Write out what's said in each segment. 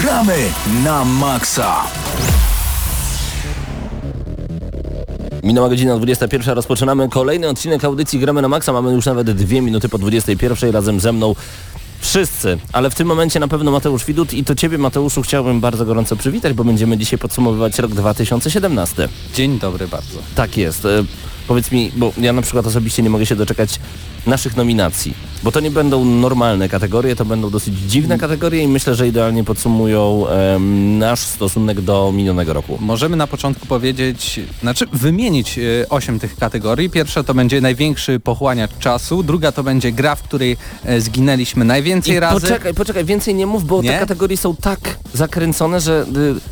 Gramy na maksa! Minęła godzina 21, rozpoczynamy kolejny odcinek audycji Gramy na Maxa. Mamy już nawet dwie minuty po 21, razem ze mną wszyscy, ale w tym momencie na pewno Mateusz Widut i to Ciebie Mateuszu chciałbym bardzo gorąco przywitać, bo będziemy dzisiaj podsumowywać rok 2017. Dzień dobry bardzo. Tak jest. Powiedz mi, bo ja na przykład osobiście nie mogę się doczekać naszych nominacji, bo to nie będą normalne kategorie, to będą dosyć dziwne kategorie i myślę, że idealnie podsumują em, nasz stosunek do minionego roku. Możemy na początku powiedzieć, znaczy wymienić e, osiem tych kategorii. Pierwsza to będzie największy pochłaniacz czasu, druga to będzie gra, w której e, zginęliśmy najwięcej I razy. Poczekaj, poczekaj, więcej nie mów, bo Nie? te kategorie są tak zakręcone, że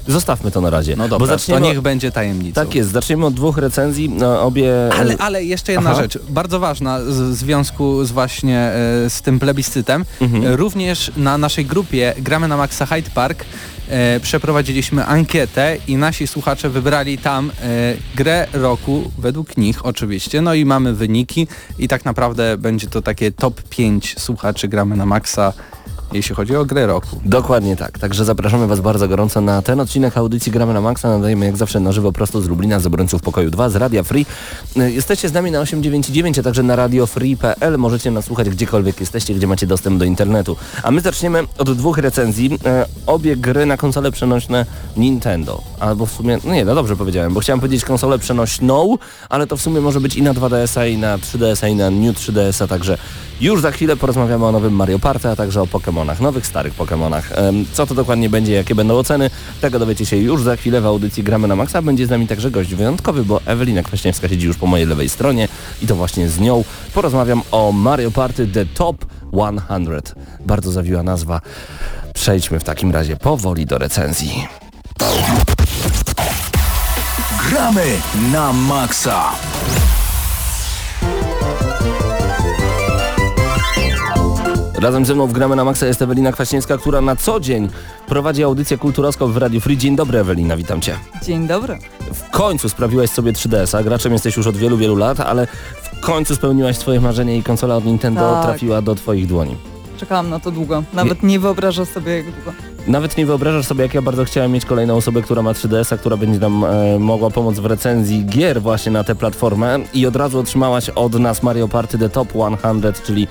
y, zostawmy to na razie. No bo dobra, zaczniemy, to niech będzie tajemnicą. Tak jest, zaczniemy od dwóch recenzji, obie... Ale, ale jeszcze jedna Aha. rzecz, bardzo ważna w związku z właśnie e, z tym plebiscytem. Mhm. E, Również na naszej grupie Gramy na Maxa Hyde Park e, przeprowadziliśmy ankietę i nasi słuchacze wybrali tam e, grę roku, według nich oczywiście, no i mamy wyniki i tak naprawdę będzie to takie top 5 słuchaczy Gramy na Maxa, jeśli chodzi o grę roku. Dokładnie tak, także zapraszamy Was bardzo gorąco na ten odcinek audycji Gramy na Maxa. Nadajemy jak zawsze na żywo prosto z Lublina, z obrońców pokoju 2, z Radia Free. Y, Jesteście z nami na 899, a także na radiofree.pl. Możecie nas słuchać gdziekolwiek jesteście, gdzie macie dostęp do internetu. A my zaczniemy od dwóch recenzji. E, Obie gry na konsole przenośne Nintendo. Albo w sumie, no nie, no dobrze powiedziałem, bo chciałem powiedzieć konsolę przenośną, ale to w sumie może być i na 2DS-a, i na 3DS-a, i na New 3DS-a, także już za chwilę porozmawiamy o nowym Mario Party, a także o Pokémonach, nowych, starych Pokémonach. Co to dokładnie będzie, jakie będą oceny, tego dowiecie się już za chwilę w audycji Gramy na Maxa. Będzie z nami także gość wyjątkowy, bo Ewelina Kwaśniewska siedzi już po mojej lewej stronie i to właśnie z nią porozmawiam o Mario Party The Top 100. Bardzo zawiła nazwa. Przejdźmy w takim razie powoli do recenzji. Gramy na maksa! Razem ze mną w Gramy na Maxa jest Ewelina Kwaśniewska, która na co dzień prowadzi audycję kulturowską w Radiu Free. Dzień dobry Ewelina, witam Cię. Dzień dobry. W końcu sprawiłaś sobie 3DS-a, graczem jesteś już od wielu, wielu lat, ale w końcu spełniłaś swoje marzenie i konsola od Nintendo Tak. trafiła do Twoich dłoni. Czekałam na to długo. Nawet nie, wyobrażasz sobie jak długo. Nawet nie wyobrażasz sobie, jak ja bardzo chciałem mieć kolejną osobę, która ma 3DS-a, która będzie nam e, mogła pomóc w recenzji gier właśnie na tę platformę i od razu otrzymałaś od nas Mario Party The Top 100, czyli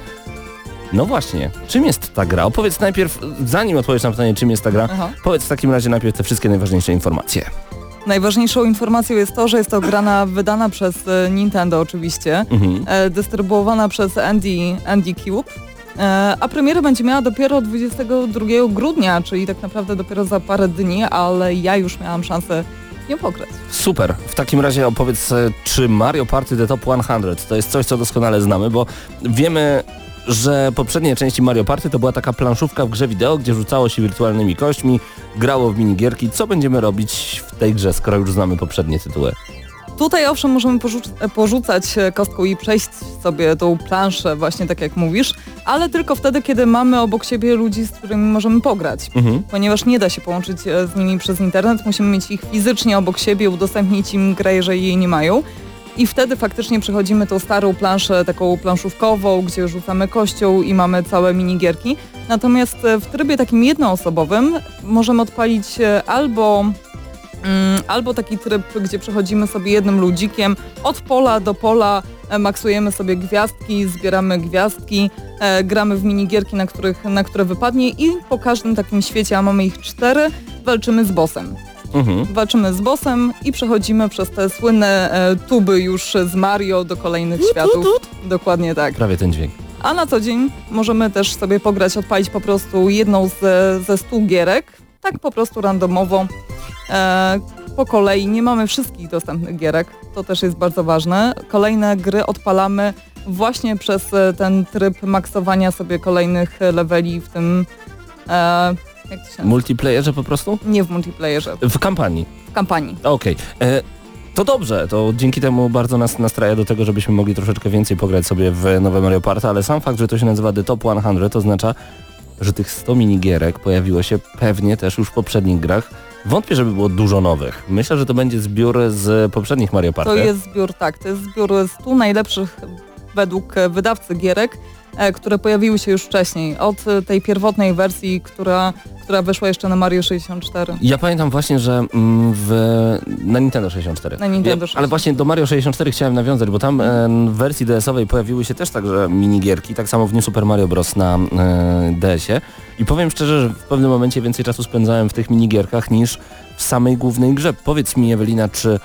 no właśnie, czym jest ta gra? Opowiedz najpierw, zanim odpowiesz na pytanie, czym jest ta gra, Aha. powiedz w takim razie najpierw te wszystkie najważniejsze informacje. Najważniejszą informacją jest to, że jest to grana wydana przez e, Nintendo oczywiście, Mhm. e, dystrybuowana przez Andy, Andy Cube, e, a premiera będzie miała dopiero 22 grudnia, czyli tak naprawdę dopiero za parę dni, ale ja już miałam szansę nią pograć. Super. W takim razie opowiedz, czy Mario Party The Top 100 to jest coś, co doskonale znamy, bo wiemy, że poprzednie części Mario Party to była taka planszówka w grze wideo, gdzie rzucało się wirtualnymi kośćmi, grało w minigierki. Co będziemy robić w tej grze, skoro już znamy poprzednie tytuły? Tutaj owszem możemy porzuc- porzucać e, kostką i przejść sobie tą planszę właśnie tak jak mówisz, ale tylko wtedy, kiedy mamy obok siebie ludzi, z którymi możemy pograć. Mhm. Ponieważ nie da się połączyć e, z nimi przez internet, musimy mieć ich fizycznie obok siebie, udostępnić im grę, jeżeli jej nie mają. I wtedy faktycznie przechodzimy tą starą planszę, taką planszówkową, gdzie rzucamy kością i mamy całe minigierki. Natomiast e, w trybie takim jednoosobowym możemy odpalić e, albo Mm, albo taki tryb, gdzie przechodzimy sobie jednym ludzikiem od pola do pola, e, maksujemy sobie gwiazdki, zbieramy gwiazdki, gramy w minigierki, na, których, na które wypadnie i po każdym takim świecie, a mamy ich cztery, walczymy z bossem. Mhm. Walczymy z bossem i przechodzimy przez te słynne e, tuby już z Mario do kolejnych światów. Dokładnie tak. Prawie ten dźwięk. A na co dzień możemy też sobie pograć, odpalić po prostu jedną ze, ze stu gierek, tak po prostu randomowo, e, po kolei. Nie mamy wszystkich dostępnych gierek, to też jest bardzo ważne. Kolejne gry odpalamy właśnie przez e, ten tryb maksowania sobie kolejnych e, leveli w tym, e, jak to się nazywa? Multiplayerze po prostu? Nie w multiplayerze, W kampanii. w kampanii. Okej. E, To dobrze, to dzięki temu bardzo nas nastraja do tego, żebyśmy mogli troszeczkę więcej pograć sobie w nowe Mario Party, ale sam fakt, że to się nazywa The Top 100 to oznacza, że tych 100 minigierek pojawiło się pewnie też już w poprzednich grach. Wątpię, żeby było dużo nowych. Myślę, że to będzie zbiór z poprzednich Mario Party. To jest zbiór, tak, to jest zbiór 100 najlepszych według wydawcy gierek. E, które pojawiły się już wcześniej, od e, tej pierwotnej wersji, która, która wyszła jeszcze na Mario 64. Ja pamiętam właśnie, że mm, w, na Nintendo 64. Na Nintendo Ja, ale 64. właśnie do Mario 64 chciałem nawiązać, bo tam e, w wersji DS-owej pojawiły się też także minigierki, tak samo w New Super Mario Bros. na e, DS-ie. I powiem szczerze, że w pewnym momencie więcej czasu spędzałem w tych minigierkach niż w samej głównej grze. Powiedz mi Ewelina, czy,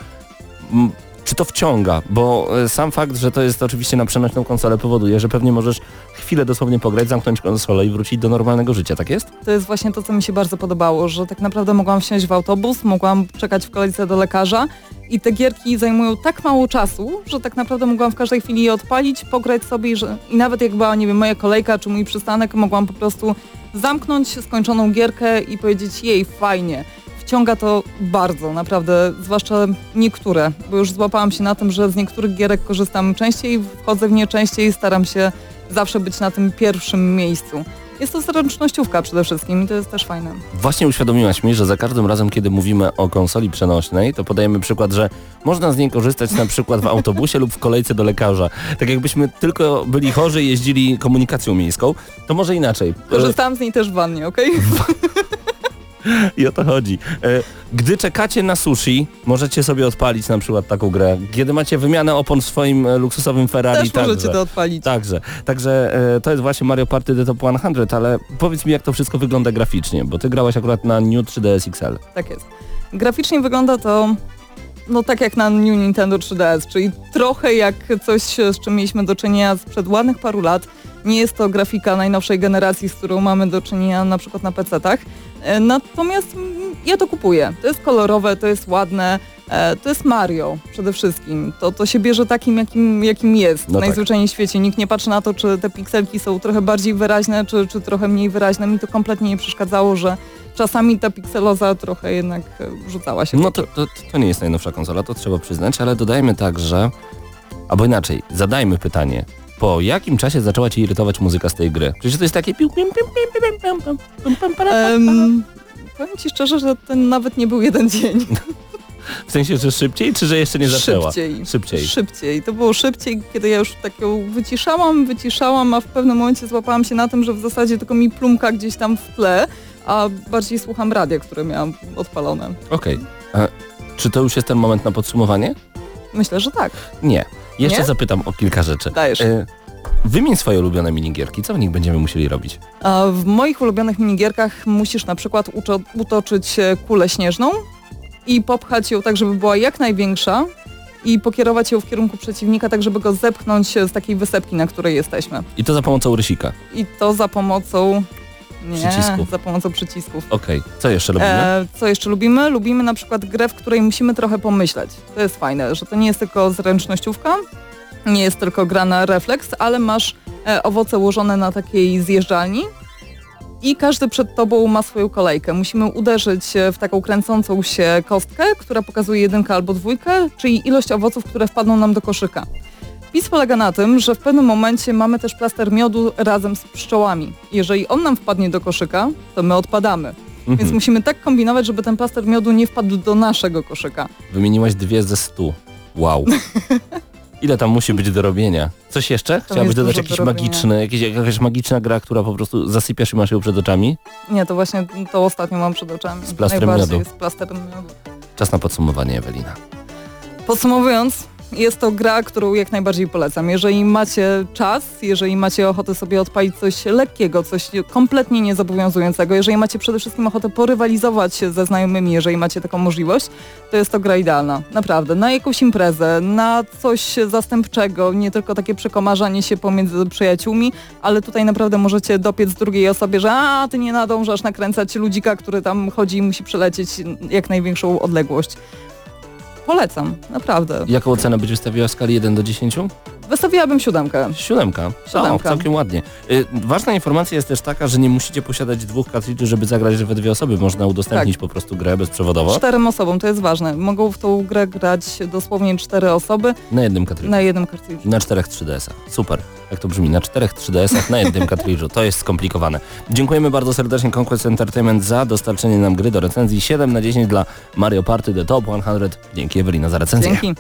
czy to wciąga? Bo e, sam fakt, że to jest oczywiście na przenośną konsolę powoduje, że pewnie możesz chwilę dosłownie pograć, zamknąć konsolę i wrócić do normalnego życia, tak jest? To jest właśnie to, co mi się bardzo podobało, że tak naprawdę mogłam wsiąść w autobus, mogłam czekać w kolejce do lekarza i te gierki zajmują tak mało czasu, że tak naprawdę mogłam w każdej chwili je odpalić, pograć sobie i, że, i nawet jak była, nie wiem, moja kolejka czy mój przystanek, mogłam po prostu zamknąć skończoną gierkę i powiedzieć jej, fajnie. Wciąga to bardzo, naprawdę, zwłaszcza niektóre, bo już złapałam się na tym, że z niektórych gierek korzystam częściej, wchodzę w nie częściej i staram się zawsze być na tym pierwszym miejscu. Jest to zręcznościówka przede wszystkim i to jest też fajne. Właśnie uświadomiłaś mi, że za każdym razem, kiedy mówimy o konsoli przenośnej, to podajemy przykład, że można z niej korzystać na przykład w autobusie lub w kolejce do lekarza. Tak jakbyśmy tylko byli chorzy i jeździli komunikacją miejską, to może inaczej. Korzystałam z niej też w wannie, okej? I o to chodzi. E, Gdy czekacie na sushi, możecie sobie odpalić na przykład taką grę. Kiedy macie wymianę opon w swoim e, luksusowym Ferrari, Też możecie także. to odpalić. Także, także e, to jest właśnie Mario Party The Top 100, ale powiedz mi jak to wszystko wygląda graficznie, bo ty grałaś akurat na New 3DS XL. Tak jest. Graficznie wygląda to no tak jak na New Nintendo 3DS, czyli trochę jak coś, z czym mieliśmy do czynienia sprzed ładnych paru lat. Nie jest to grafika najnowszej generacji, z którą mamy do czynienia na przykład na PC-tach. E, Natomiast ja to kupuję. To jest kolorowe, to jest ładne, e, to jest Mario przede wszystkim. To, to się bierze takim, jakim, jakim jest No tak. najzwyczajniej w świecie. Nikt nie patrzy na to, czy te pikselki są trochę bardziej wyraźne, czy, czy trochę mniej wyraźne. Mi to kompletnie nie przeszkadzało, że czasami ta pikseloza trochę jednak e, rzucała się. No to, to, to nie jest najnowsza konsola, to trzeba przyznać, ale dodajmy także, albo inaczej, zadajmy pytanie, po jakim czasie zaczęła Cię irytować muzyka z tej gry? Przecież to jest takie... Um, powiem Ci szczerze, że ten nawet nie był jeden dzień. W sensie, że szybciej, czy że jeszcze nie zaczęła? Szybciej. Szybciej. Szybciej. To było szybciej, kiedy ja już tak ją wyciszałam, wyciszałam, a w pewnym momencie złapałam się na tym, że w zasadzie tylko mi plumka gdzieś tam w tle, a bardziej słucham radia, które miałam odpalone. Okej. Okay. Czy to już jest ten moment na podsumowanie? Myślę, że tak. Nie. Jeszcze Nie? zapytam o kilka rzeczy. Dajesz. E, Wymień swoje ulubione minigierki. Co w nich będziemy musieli robić? W moich ulubionych minigierkach musisz na przykład utoczyć e, kulę śnieżną i popchać ją tak, żeby była jak największa i pokierować ją w kierunku przeciwnika, tak żeby go zepchnąć z takiej wysepki, na której jesteśmy. I to za pomocą rysika. I to za pomocą... Nie, Przycisków. za pomocą przycisków. Okej. Co jeszcze lubimy? E, co jeszcze lubimy? Lubimy na przykład grę, w której musimy trochę pomyśleć. To jest fajne, że to nie jest tylko zręcznościówka, nie jest tylko gra na refleks, ale masz e, owoce ułożone na takiej zjeżdżalni i każdy przed tobą ma swoją kolejkę. Musimy uderzyć w taką kręcącą się kostkę, która pokazuje jedynkę albo dwójkę, czyli ilość owoców, które wpadną nam do koszyka. Pis polega na tym, że w pewnym momencie mamy też plaster miodu razem z pszczołami. Jeżeli on nam wpadnie do koszyka, to my odpadamy. Więc Mhm. musimy tak kombinować, żeby ten plaster miodu nie wpadł do naszego koszyka. Wymieniłaś dwie ze stu. Wow. Ile tam musi być do robienia? Coś jeszcze? Chciałabyś dodać jakiś do magiczny, jakiś, jakaś magiczna gra, która po prostu zasypiasz i masz ją przed oczami? Nie, to właśnie to ostatnio mam przed oczami. Z plastrem miodu. Z plasterem miodu. Czas na podsumowanie, Ewelina. Podsumowując, jest to gra, którą jak najbardziej polecam. Jeżeli macie czas, jeżeli macie ochotę sobie odpalić coś lekkiego, coś kompletnie niezobowiązującego, jeżeli macie przede wszystkim ochotę porywalizować się ze znajomymi, jeżeli macie taką możliwość, to jest to gra idealna. Naprawdę. Na jakąś imprezę, na coś zastępczego, nie tylko takie przekomarzanie się pomiędzy przyjaciółmi, ale tutaj naprawdę możecie dopiec drugiej osobie, że a, ty nie nadążasz nakręcać ludzika, który tam chodzi i musi przelecieć jak największą odległość. Polecam, naprawdę. Jaką ocenę byś wystawiła w skali 1 do 10? Wystawiłabym siódemkę. Siódemka. Siódemka. O, całkiem ładnie. Y, ważna informacja jest też taka, że nie musicie posiadać dwóch kartridży, żeby zagrać we dwie osoby. Można udostępnić po prostu grę bezprzewodowo Czterem osobom, to jest ważne. Mogą w tą grę grać dosłownie cztery osoby na jednym kartridżu. na jednym kartridżu. Na czterech 3DS-ach. Super jak to brzmi, na czterech 3DS-ach na jednym kartridżu. To jest skomplikowane. Dziękujemy bardzo serdecznie Conquest Entertainment za dostarczenie nam gry do recenzji 7 na 10 dla Mario Party The Top 100. Dzięki Ewelina za recenzję. Dzięki.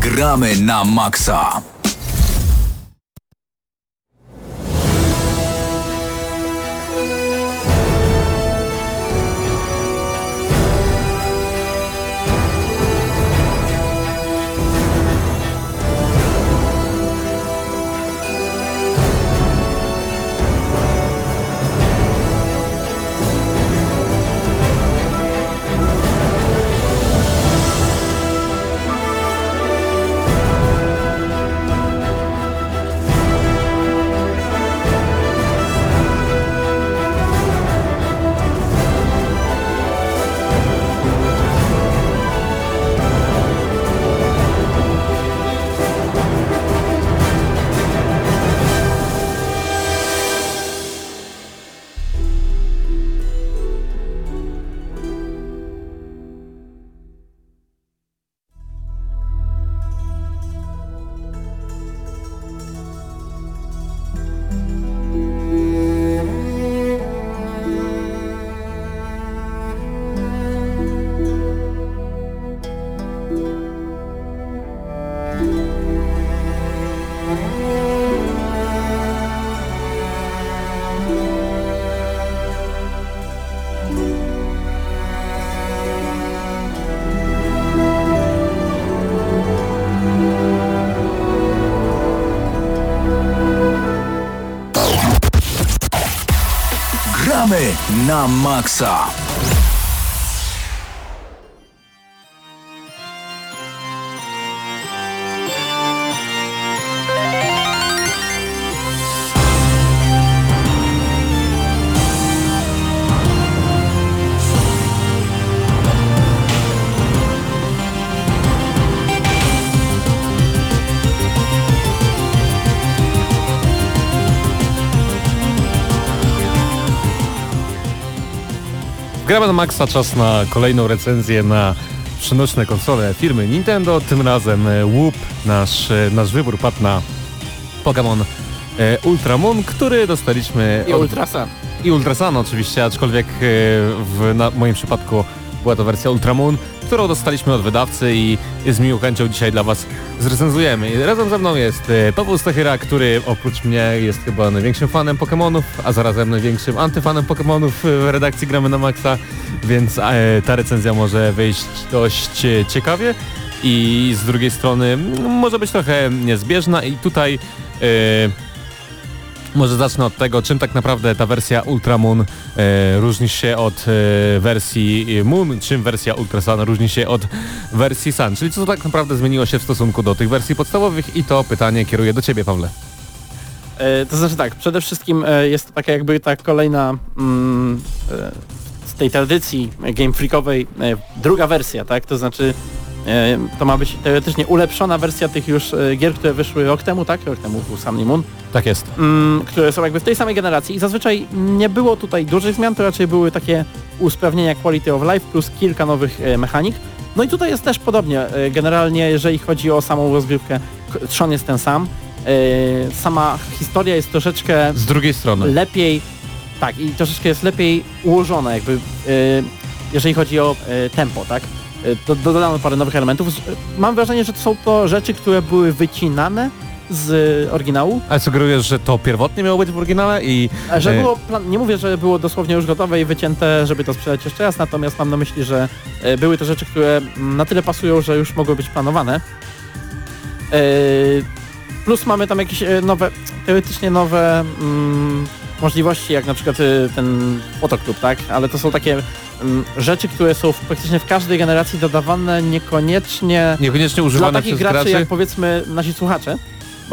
Gramy na maksa. Gramy na maksa. Gramy na Maxa, czas na kolejną recenzję na przenośne konsole firmy Nintendo. Tym razem e, Whoop, nasz, e, nasz wybór padł na Pokémon e, Ultra Moon, który dostaliśmy... I od- Ultrasan. I Ultra Sun oczywiście, aczkolwiek e, w na moim przypadku była to wersja Ultra Moon, którą dostaliśmy od wydawcy i z miłą chęcią dzisiaj dla Was zrecenzujemy. Razem ze mną jest e, Paweł Stachyra, który oprócz mnie jest chyba największym fanem Pokémonów, a zarazem największym antyfanem Pokémonów w redakcji Gramy na Maxa, więc e, ta recenzja może wyjść dość e, ciekawie i z drugiej strony może być trochę niezbieżna i tutaj może zacznę od tego, czym tak naprawdę ta wersja Ultra Moon e, różni się od e, wersji Moon, czym wersja Ultra Sun różni się od wersji Sun, czyli co tak naprawdę zmieniło się w stosunku do tych wersji podstawowych i to pytanie kieruję do Ciebie, Pawle. E, To znaczy tak, przede wszystkim e, jest to taka jakby ta kolejna mm, e, z tej tradycji Game Freakowej e, druga wersja, tak? To znaczy e, to ma być teoretycznie ulepszona wersja tych już e, gier, które wyszły rok temu, tak? Rok temu był Sun i Moon, Tak jest. mm, które są jakby w tej samej generacji i zazwyczaj nie było tutaj dużych zmian, to raczej były takie usprawnienia quality of life plus kilka nowych e, mechanik. No i tutaj jest też podobnie. E, Generalnie jeżeli chodzi o samą rozgrywkę, trzon jest ten sam. E, Sama historia jest troszeczkę Z drugiej strony. lepiej, tak, i troszeczkę jest lepiej ułożona, jakby, e, jeżeli chodzi o e, tempo, tak? Do, dodano parę nowych elementów. E, Mam wrażenie, że to są to rzeczy, które były wycinane z oryginału, Ale sugerujesz, że to pierwotnie miało być w oryginale i że było, plan, nie mówię, że było dosłownie już gotowe i wycięte, żeby to sprzedać jeszcze raz, natomiast mam na myśli, że były to rzeczy, które na tyle pasują, że już mogły być planowane. Plus mamy tam jakieś nowe, teoretycznie nowe mm, możliwości, jak na przykład e, ten fotoklub, tak? Ale to są takie mm, rzeczy, które są praktycznie w każdej generacji dodawane niekoniecznie niekoniecznie dla używane takich przez graczy, graczy. jak powiedzmy nasi słuchacze.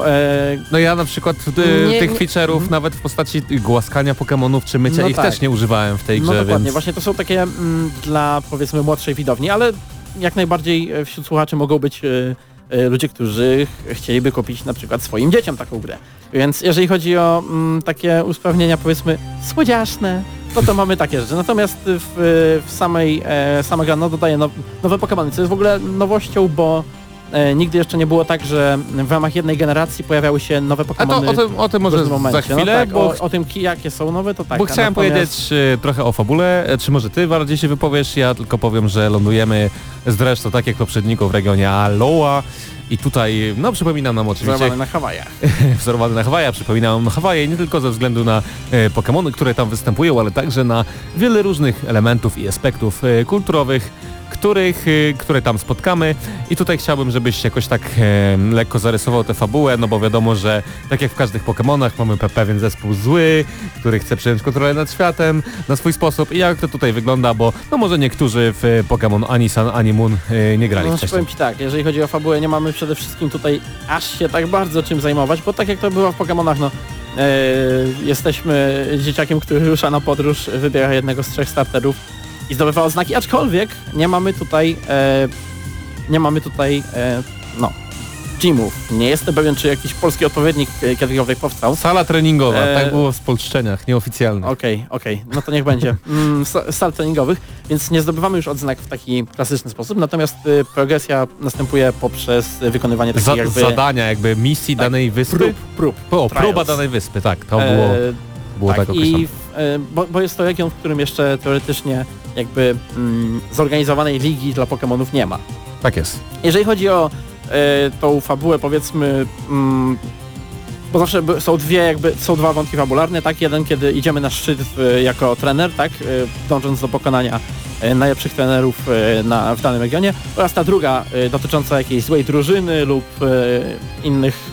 E, No ja na przykład e, Nie- tych nie- feature'ów Mhm. nawet w postaci głaskania Pokemonów czy mycia No ich tak. też nie używałem w tej No grze, dokładnie, więc... właśnie to są takie mm, dla powiedzmy młodszej widowni, ale jak najbardziej e, wśród słuchaczy mogą być e, ludzie, którzy ch- chcieliby kupić na przykład swoim dzieciom taką grę. Więc jeżeli chodzi o mm, takie usprawnienia powiedzmy słodziaszne, no to mamy takie rzeczy. Natomiast w, w samej, e, sama gra no, dodaje now, nowe Pokémony, co jest w ogóle nowością, bo e, nigdy jeszcze nie było tak, że w ramach jednej generacji pojawiały się nowe A to Pokémony o tym, o tym może za chwilę, no tak, bo, o, o tym ki- jakie są nowe, to tak. bo chciałem natomiast- powiedzieć e, trochę o fabule. E, Czy może ty bardziej się wypowiesz? Ja tylko powiem, że lądujemy zresztą tak jak poprzedników w regionie Aloha. I tutaj, no przypominam nam oczywiście Wzorowany na Hawajach. wzorowany na Hawaja, przypominam na Hawaje nie tylko ze względu na e, Pokémony, które tam występują, ale także na wiele różnych elementów i aspektów e, kulturowych, których, e, które tam spotkamy i tutaj chciałbym, żebyś jakoś tak e, lekko zarysował tę fabułę, no bo wiadomo, że tak jak w każdych Pokémonach mamy pe- pewien zespół zły, który chce przejąć kontrolę nad światem na swój sposób i jak to tutaj wygląda, bo no może niektórzy w Pokémon ani Sun, ani Moon e, nie grali No, wcześniej. powiem Ci tak, jeżeli chodzi o fabułę, nie mamy przede wszystkim tutaj aż się tak bardzo czym zajmować, bo tak jak to było w Pokémonach, no e, jesteśmy dzieciakiem, który rusza na podróż, wybiera jednego z trzech starterów i zdobywa oznaki, aczkolwiek nie mamy tutaj e, nie mamy tutaj e, no gymów. Nie jestem pewien, czy jakiś polski odpowiednik e, kiedykolwiek powstał. Sala treningowa, E, tak było w spolszczeniach, nieoficjalnych. Okej, okej, no to niech będzie. Mm, sa- sal treningowych, więc nie zdobywamy już odznak w taki klasyczny sposób, natomiast y, progresja następuje poprzez wykonywanie takich Za, jakby zadania, jakby misji Tak, danej wyspy. prób, prób. O, próba danej wyspy, tak, to E, było, było tak, tak, określone. E, bo, bo jest to region, w którym jeszcze teoretycznie jakby mm, zorganizowanej ligi dla Pokémonów nie ma. Tak jest. Jeżeli chodzi o e, tą fabułę, powiedzmy, mm, bo zawsze są dwie jakby, są dwa wątki fabularne, tak? Jeden, kiedy idziemy na szczyt w, jako trener, tak? E, dążąc do pokonania najlepszych trenerów na, w danym regionie oraz ta druga dotycząca jakiejś złej drużyny lub innych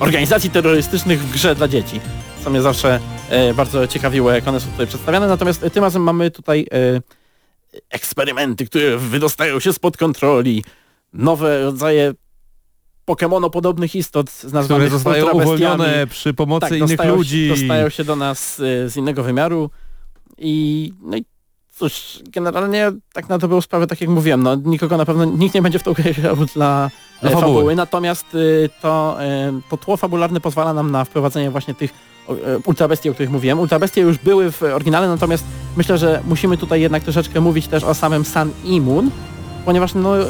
organizacji terrorystycznych w grze dla dzieci. Co mnie zawsze e, bardzo ciekawiło, jak one są tutaj przedstawiane. Natomiast e, tym razem mamy tutaj e, eksperymenty, które wydostają się spod kontroli, nowe rodzaje Pokemonopodobnych istot z Które nazwanych zostają uwolnione przy pomocy tak, innych dostają, ludzi. Dostają się do nas z innego wymiaru i no i cóż, generalnie tak na dobrą sprawę, tak jak mówiłem, no nikogo na pewno, nikt nie będzie w tą grę grał dla fabuły. fabuły. natomiast y, to, y, to tło fabularne pozwala nam na wprowadzenie właśnie tych o, y, ultrabestii, o których mówiłem. Ultrabestie już były w oryginale, natomiast myślę, że musimy tutaj jednak troszeczkę mówić też o samym Sun i Moon, ponieważ no, y,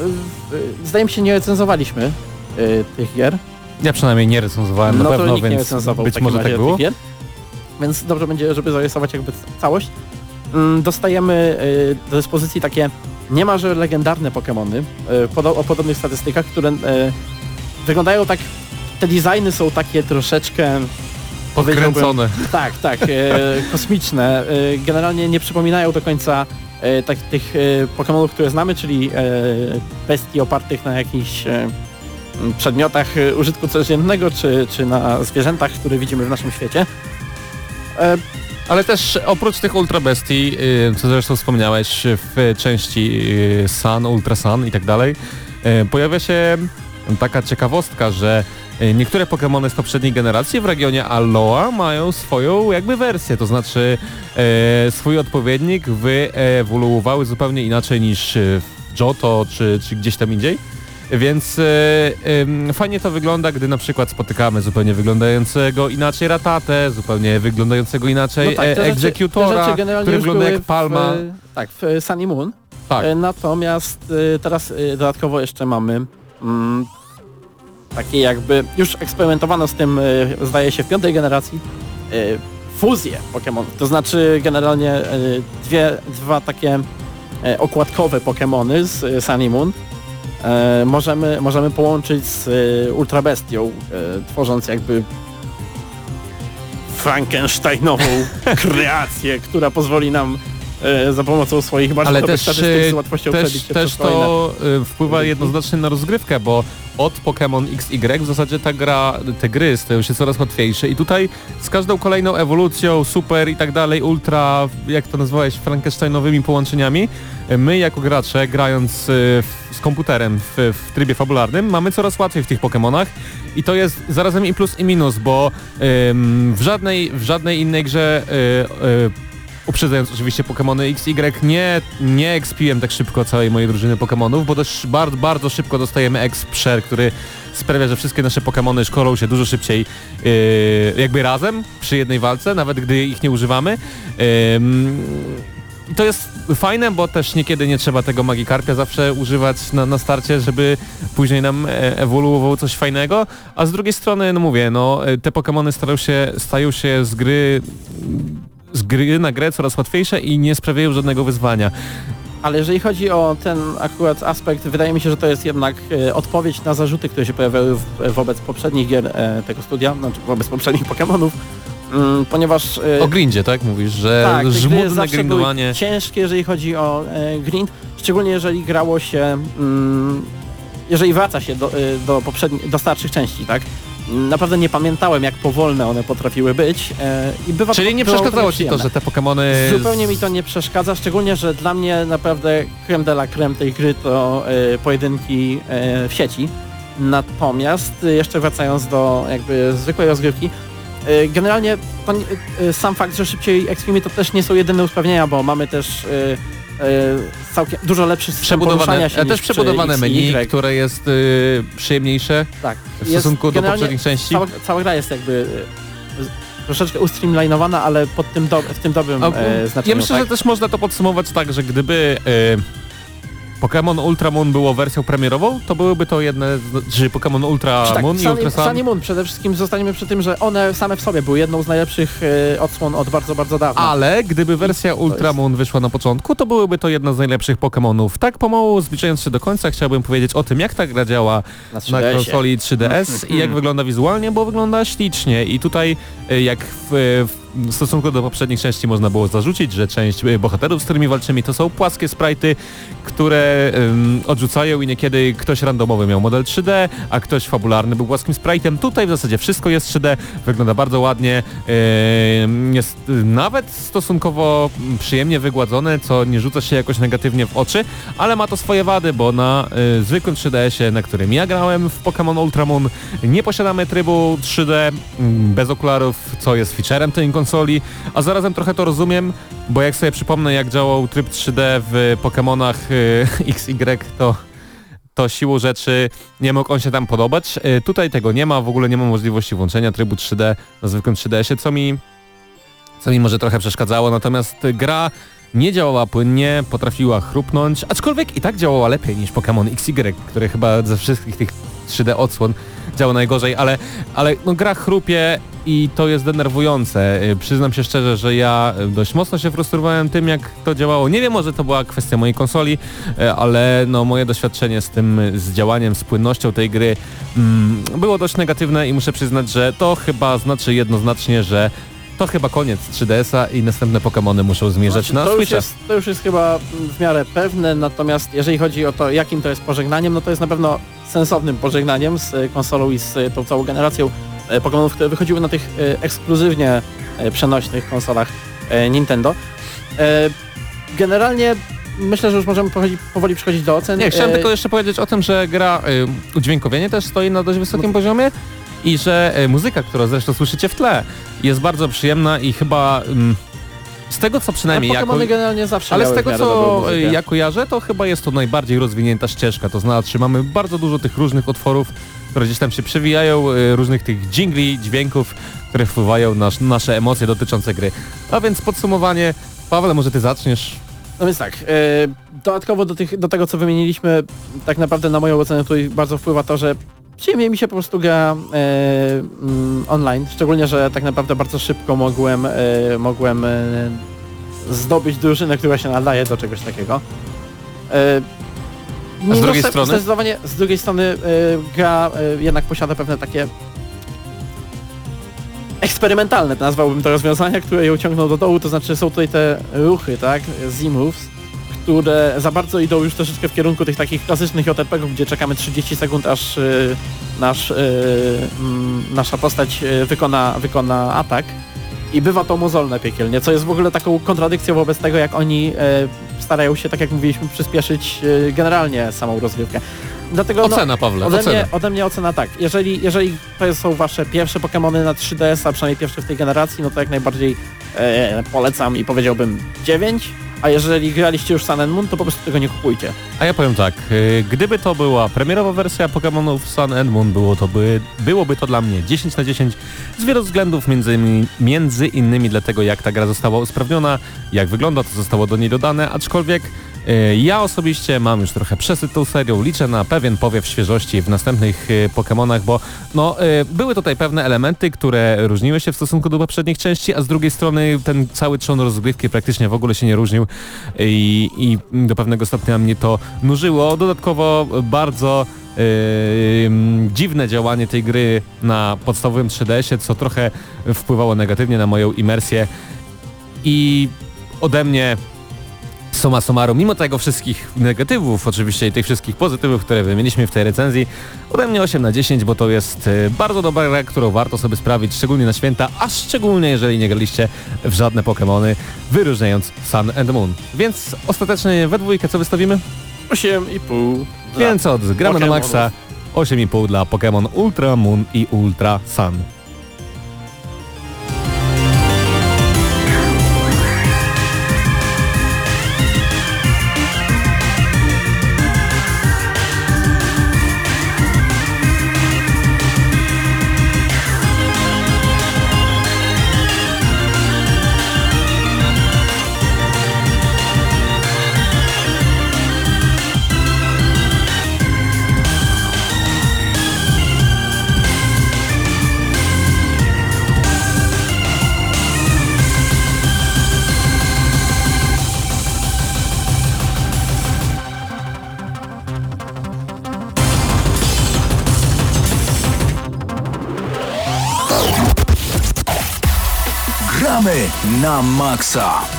zdaje mi się nie recenzowaliśmy y, tych gier. Ja przynajmniej nie recenzowałem No na pewno, więc być może tak było. gier. Więc dobrze będzie, żeby zarysować jakby całość. Mm, Dostajemy y, do dyspozycji takie niemalże legendarne Pokémony y, podo- o podobnych statystykach, które wyglądają tak... Te designy są takie troszeczkę... Podkręcone. Tak, tak, e, kosmiczne. E, generalnie nie przypominają do końca e, tak, tych e, Pokemonów, które znamy, czyli e, bestii opartych na jakichś e, przedmiotach użytku codziennego, czy, czy na zwierzętach, które widzimy w naszym świecie. Ale też oprócz tych ultra bestii, y, co zresztą wspomniałeś w części Sun, Ultra Sun i tak dalej, pojawia się taka ciekawostka, że niektóre Pokémony z poprzedniej generacji w regionie Aloha mają swoją jakby wersję, to znaczy e, swój odpowiednik wyewoluowały zupełnie inaczej niż y, w Johto czy, czy gdzieś tam indziej. Więc e, em, fajnie to wygląda, gdy na przykład spotykamy zupełnie wyglądającego inaczej Ratatę, zupełnie wyglądającego inaczej no tak, e, rzeczy- generalnie który wygląda jak palma. W, tak, w Sun i Moon. Tak. E, Natomiast e, teraz e, dodatkowo jeszcze mamy mm, takie jakby, już eksperymentowano z tym, e, zdaje się, w piątej generacji, e, fuzję Pokémonów. To znaczy generalnie e, dwie, dwa takie okładkowe Pokémony z Sun i Moon możemy, możemy połączyć z Ultra Bestią, tworząc jakby Frankensteinową kreację, która pozwoli nam za pomocą swoich bardzo też, statystyk e, z łatwością Też, też to y, wpływa jednoznacznie na rozgrywkę, bo od Pokémon XY w zasadzie ta gra, te gry stają się coraz łatwiejsze. I tutaj z każdą kolejną ewolucją, super i tak dalej, ultra, jak to nazwałeś, frankensteinowymi połączeniami, my jako gracze grając z komputerem w, w trybie fabularnym mamy coraz łatwiej w tych Pokémonach. I to jest zarazem i plus i minus, bo ym, w, żadnej, w żadnej innej grze y, y, uprzedzając oczywiście Pokémony XY, nie, nie expiłem tak szybko całej mojej drużyny Pokémonów, bo też bardzo, bardzo szybko dostajemy exp share, który sprawia, że wszystkie nasze Pokémony szkolą się dużo szybciej yy, jakby razem przy jednej walce, nawet gdy ich nie używamy. I to jest fajne, bo też niekiedy nie trzeba tego Magikarpia zawsze używać na, na starcie, żeby później nam e, ewoluowało coś fajnego, a z drugiej strony, no mówię, no te Pokémony się, stają się z gry z gry na grę coraz łatwiejsze i nie sprawiają żadnego wyzwania. Ale jeżeli chodzi o ten akurat aspekt, wydaje mi się, że to jest jednak e, odpowiedź na zarzuty, które się pojawiały w, wobec poprzednich gier e, tego studia, znaczy wobec poprzednich Pokémonów, mm, ponieważ... E, O grindzie, tak? Mówisz, że tak, żmudne grindowanie... ciężkie, jeżeli chodzi o e, grind, szczególnie jeżeli grało się, mm, jeżeli wraca się do, e, do, do starszych części, tak? Naprawdę nie pamiętałem, jak powolne one potrafiły być e, i bywa Czyli nie przeszkadzało ci to, że te Pokémony... Zupełnie mi to nie przeszkadza, szczególnie, że dla mnie naprawdę creme de la creme tej gry to e, pojedynki e, w sieci. Natomiast jeszcze wracając do jakby zwykłej rozgrywki, generalnie nie- sam fakt, że szybciej ekspimy to też nie są jedyne usprawnienia, bo mamy też całkiem dużo lepszy system Przebudowane, się niż też przebudowane menu, Y. które jest y, przyjemniejsze Tak. w stosunku do poprzednich części. Cała, cała gra jest jakby e, z- troszeczkę ustreamlinowana, ale pod tym do, w tym dobrym e, znaczeniu. Ja myślę, tak? że też można to podsumować tak, że gdyby y, Pokémon Ultra Moon było wersją premierową, to byłyby to jedne, czy Pokémon Ultra Czy tak, Moon i Sun, Ultra Sun. Sun i Moon przede wszystkim zostaniemy przy tym, że one same w sobie były jedną z najlepszych e, odsłon od bardzo, bardzo dawna. Ale gdyby wersja Ultra Moon wyszła na początku, to byłyby to jedna z najlepszych Pokémonów. Tak pomału zbliżając się do końca, chciałbym powiedzieć o tym, jak ta gra działa na na 3DS-ie. konsoli 3DS i jak wygląda wizualnie, bo wygląda ślicznie i tutaj y, jak w, w stosunku do poprzednich części można było zarzucić, że część y, bohaterów, z którymi walczymy to są płaskie sprite'y, które odrzucają i niekiedy ktoś randomowy miał model 3D, a ktoś fabularny był płaskim sprite'em. Tutaj w zasadzie wszystko jest 3D, wygląda bardzo ładnie, ym, jest y, nawet stosunkowo przyjemnie wygładzone, co nie rzuca się jakoś negatywnie w oczy, ale ma to swoje wady, bo na y, zwykłym 3DS-ie, na którym ja grałem w Pokémon Ultra Moon, nie posiadamy trybu 3D mm, bez okularów, co jest featurem tej konsoli, a zarazem trochę to rozumiem, bo jak sobie przypomnę, jak działał tryb 3D w Pokémonach y, XY, to to siłą rzeczy nie mógł on się tam podobać. Y, Tutaj tego nie ma, w ogóle nie ma możliwości włączenia trybu 3D na zwykłym 3DS-ie, co mi, co mi może trochę przeszkadzało, natomiast gra nie działała płynnie, potrafiła chrupnąć, aczkolwiek i tak działała lepiej niż Pokémon XY, które chyba ze wszystkich tych 3D odsłon działa najgorzej, ale, ale no, gra chrupie i to jest denerwujące. Y, Przyznam się szczerze, że ja y, dość mocno się frustrowałem tym, jak to działało. Nie wiem, może to była kwestia mojej konsoli, y, ale no, moje doświadczenie z tym, z działaniem, z płynnością tej gry mm, było dość negatywne i muszę przyznać, że to chyba znaczy jednoznacznie, że to chyba koniec 3DS-a i następne Pokémony muszą zmierzać na to, już jest, to już jest chyba w miarę pewne, natomiast jeżeli chodzi o to, jakim to jest pożegnaniem, no to jest na pewno sensownym pożegnaniem z konsolą i z e, tą całą generacją e, Pokémonów, które wychodziły na tych e, ekskluzywnie przenośnych konsolach Nintendo. Generalnie myślę, że już możemy powoli, powoli przechodzić do ocen. Nie, chciałem tylko jeszcze powiedzieć o tym, że gra y, udźwiękowienie też stoi na dość wysokim poziomie i że y, muzyka, którą zresztą słyszycie w tle, jest bardzo przyjemna i chyba ym, z tego co przynajmniej ale jako, generalnie zawsze ale z tego co y, ja kojarzę, to chyba jest to najbardziej rozwinięta ścieżka, to znaczy mamy bardzo dużo tych różnych utworów, które gdzieś tam się przewijają, y, różnych tych dżingli, dźwięków, które wpływają na nasz, nasze emocje dotyczące gry. A więc podsumowanie, Paweł, może ty zaczniesz? No więc tak, e, dodatkowo do, tych, do tego co wymieniliśmy, tak naprawdę na moją ocenę tutaj bardzo wpływa to, że przyjemnie mi się po prostu gra e, mm, online, szczególnie, że tak naprawdę bardzo szybko mogłem, e, mogłem e, zdobyć drużynę, która się nadaje do czegoś takiego. E, A z drugiej strony? Zdecydowanie, z drugiej strony e, gra e, jednak posiada pewne takie eksperymentalne, nazwałbym to rozwiązania, które ją ciągną do dołu, to znaczy są tutaj te ruchy, tak, Z-moves, które za bardzo idą już troszeczkę w kierunku tych takich klasycznych JRPG-ów, gdzie czekamy 30 sekund, aż y, nasz, y, mm, nasza postać y, wykona, wykona atak. I bywa to mozolne piekielnie, co jest w ogóle taką kontradykcją wobec tego, jak oni e, starają się, tak jak mówiliśmy, przyspieszyć e, generalnie samą rozgrywkę. Dlatego no, Ocena, Pawle, Ode ocena. mnie, ode mnie ocena tak. Jeżeli, jeżeli to są wasze pierwsze Pokémony na 3DS, a przynajmniej pierwsze w tej generacji, no to jak najbardziej e, polecam i powiedziałbym 9, A jeżeli graliście już Sun and Moon, to po prostu tego nie kupujcie. A ja powiem tak, y, gdyby to była premierowa wersja Pokémonów Sun and Moon, było to by, byłoby to dla mnie 10 na 10 z wielu względów, między, innymi- między innymi dlatego jak ta gra została usprawniona, jak wygląda, co zostało do niej dodane, aczkolwiek ja osobiście mam już trochę przesyt tą serią, liczę na pewien powiew świeżości w następnych y, Pokémonach, bo no, y, były tutaj pewne elementy, które różniły się w stosunku do poprzednich części, a z drugiej strony ten cały trzon rozgrywki praktycznie w ogóle się nie różnił i, i do pewnego stopnia mnie to nużyło. Dodatkowo bardzo yy, dziwne działanie tej gry na podstawowym 3DS-ie, co trochę wpływało negatywnie na moją imersję i ode mnie summa summarum, mimo tego wszystkich negatywów oczywiście i tych wszystkich pozytywów, które wymieniliśmy w tej recenzji, ode mnie 8 na 10, bo to jest y, bardzo dobra gra, którą warto sobie sprawić, szczególnie na święta, a szczególnie jeżeli nie graliście w żadne Pokémony, wyróżniając Sun and Moon. Więc ostatecznie we dwójkę co wystawimy? 8,5. dla- Więc od gramy na maksa 8,5 dla Pokémon Ultra Moon i Ultra Sun. Na maksa.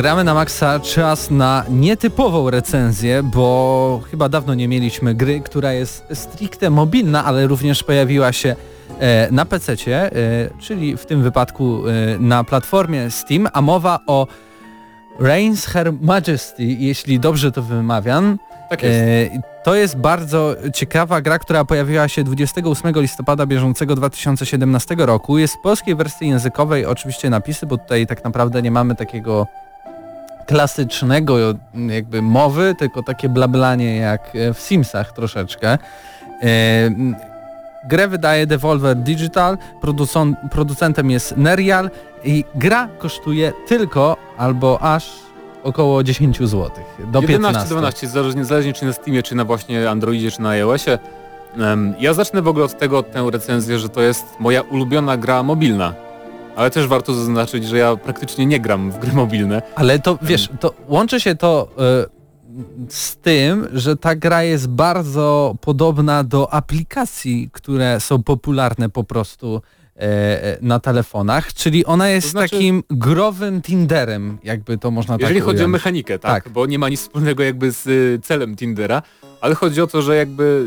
Gramy na maksa czas na nietypową recenzję, bo chyba dawno nie mieliśmy gry, która jest stricte mobilna, ale również pojawiła się e, na PC, e, czyli w tym wypadku e, na platformie Steam, a mowa o Reigns Her Majesty, jeśli dobrze to wymawiam. Tak jest. E, To jest bardzo ciekawa gra, która pojawiła się 28 listopada bieżącego 2017 roku. Jest w polskiej wersji językowej oczywiście napisy, bo tutaj tak naprawdę nie mamy takiego klasycznego jakby mowy, tylko takie blablanie jak e, w Simsach troszeczkę. E, Grę wydaje Devolver Digital, producentem jest Nerial i gra kosztuje tylko albo aż około 10 zł. Do 15. 11-12, zależnie, zależnie czy na Steamie, czy na właśnie Androidzie, czy na iOSie. Ja zacznę w ogóle od tego, tę recenzję, że to jest moja ulubiona gra mobilna. Ale też warto zaznaczyć, że ja praktycznie nie gram w gry mobilne. Ale to wiesz, to łączy się to e, z tym, że ta gra jest bardzo podobna do aplikacji, które są popularne po prostu e, e, na telefonach, czyli ona jest To znaczy- takim growym Tinderem, jakby to można Jeżeli tak chodzi o ująć. mechanikę, tak, Tak. bo nie ma nic wspólnego jakby z y, celem Tindera, ale chodzi o to, że jakby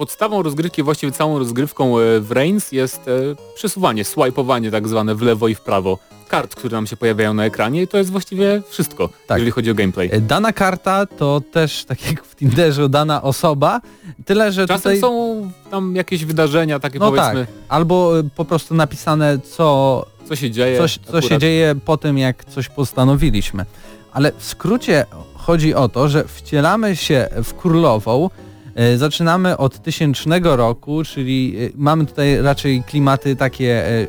podstawą rozgrywki, właściwie całą rozgrywką e, w Reigns jest e, przesuwanie, swipeowanie tak zwane w lewo i w prawo kart, które nam się pojawiają na ekranie i to jest właściwie wszystko, Tak. jeżeli chodzi o gameplay. E, Dana karta to też, tak jak w Tinderze, dana osoba, tyle, że Czasem tutaj... są tam jakieś wydarzenia takie No powiedzmy, tak, albo po prostu napisane, co, co się dzieje. coś, co się dzieje po tym, jak coś postanowiliśmy. Ale w skrócie chodzi o to, że wcielamy się w królową, zaczynamy od tysięcznego roku, czyli e, mamy tutaj raczej klimaty takie e,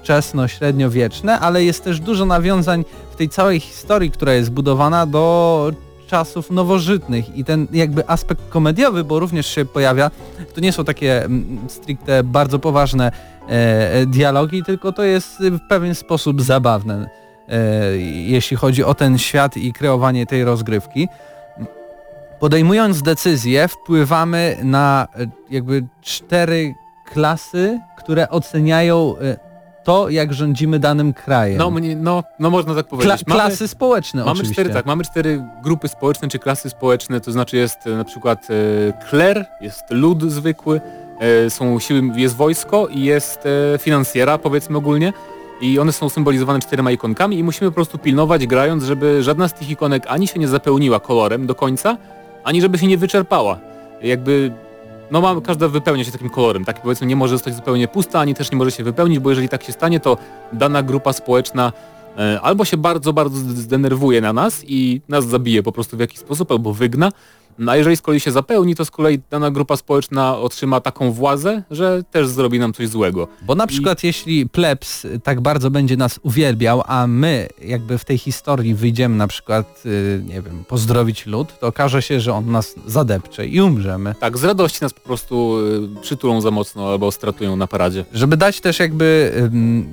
wczesno-średniowieczne, ale jest też dużo nawiązań w tej całej historii, która jest budowana do czasów nowożytnych i ten jakby aspekt komediowy, bo również się pojawia, to nie są takie mm, stricte bardzo poważne e, e, dialogi, tylko to jest w pewien sposób zabawne. e, jeśli chodzi o ten świat i kreowanie tej rozgrywki. Podejmując decyzję wpływamy na e, jakby cztery klasy, które oceniają e, to, jak rządzimy danym krajem. No, mnie, no, no można tak Kla powiedzieć. Mamy- klasy społeczne Mamy oczywiście. cztery, tak, mamy cztery grupy społeczne czy klasy społeczne, to znaczy jest e, na przykład e, kler, jest lud zwykły, e, są siły, jest wojsko i jest e, finansjera powiedzmy ogólnie i one są symbolizowane czterema ikonkami i musimy po prostu pilnować grając, żeby żadna z tych ikonek ani się nie zapełniła kolorem do końca, ani żeby się nie wyczerpała. Jakby no mam, każda wypełnia się takim kolorem, taki powiedzmy nie może zostać zupełnie pusta, ani też nie może się wypełnić, bo jeżeli tak się stanie, to dana grupa społeczna e, albo się bardzo, bardzo zdenerwuje na nas i nas zabije po prostu w jakiś sposób, albo wygna, no a jeżeli z kolei się zapełni, to z kolei dana grupa społeczna otrzyma taką władzę, że też zrobi nam coś złego. Bo na przykład jeśli plebs tak bardzo będzie nas uwielbiał, a my jakby w tej historii wyjdziemy na przykład, y, nie wiem, pozdrowić lud, to okaże się, że on nas zadepcze i umrzemy. Tak, z radości nas po prostu y, przytulą za mocno albo stratują na paradzie. Żeby dać też jakby,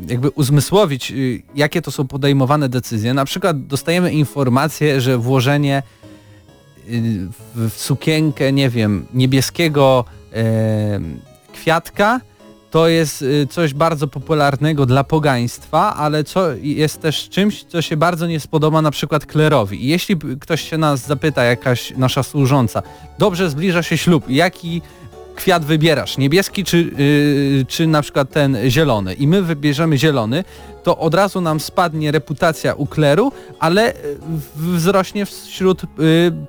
jakby uzmysłowić, y, jakie to są podejmowane decyzje, na przykład dostajemy informację, że włożenie w w sukienkę, nie wiem, niebieskiego em, kwiatka. To jest y, coś bardzo popularnego dla pogaństwa, ale co jest też czymś, co się bardzo nie spodoba na przykład klerowi. I jeśli ktoś się nas zapyta, jakaś nasza służąca, dobrze zbliża się ślub, jaki kwiat wybierasz, niebieski czy, yy, czy na przykład ten zielony? I my wybierzemy zielony, to od razu nam spadnie reputacja u kleru, ale w- wzrośnie wśród y,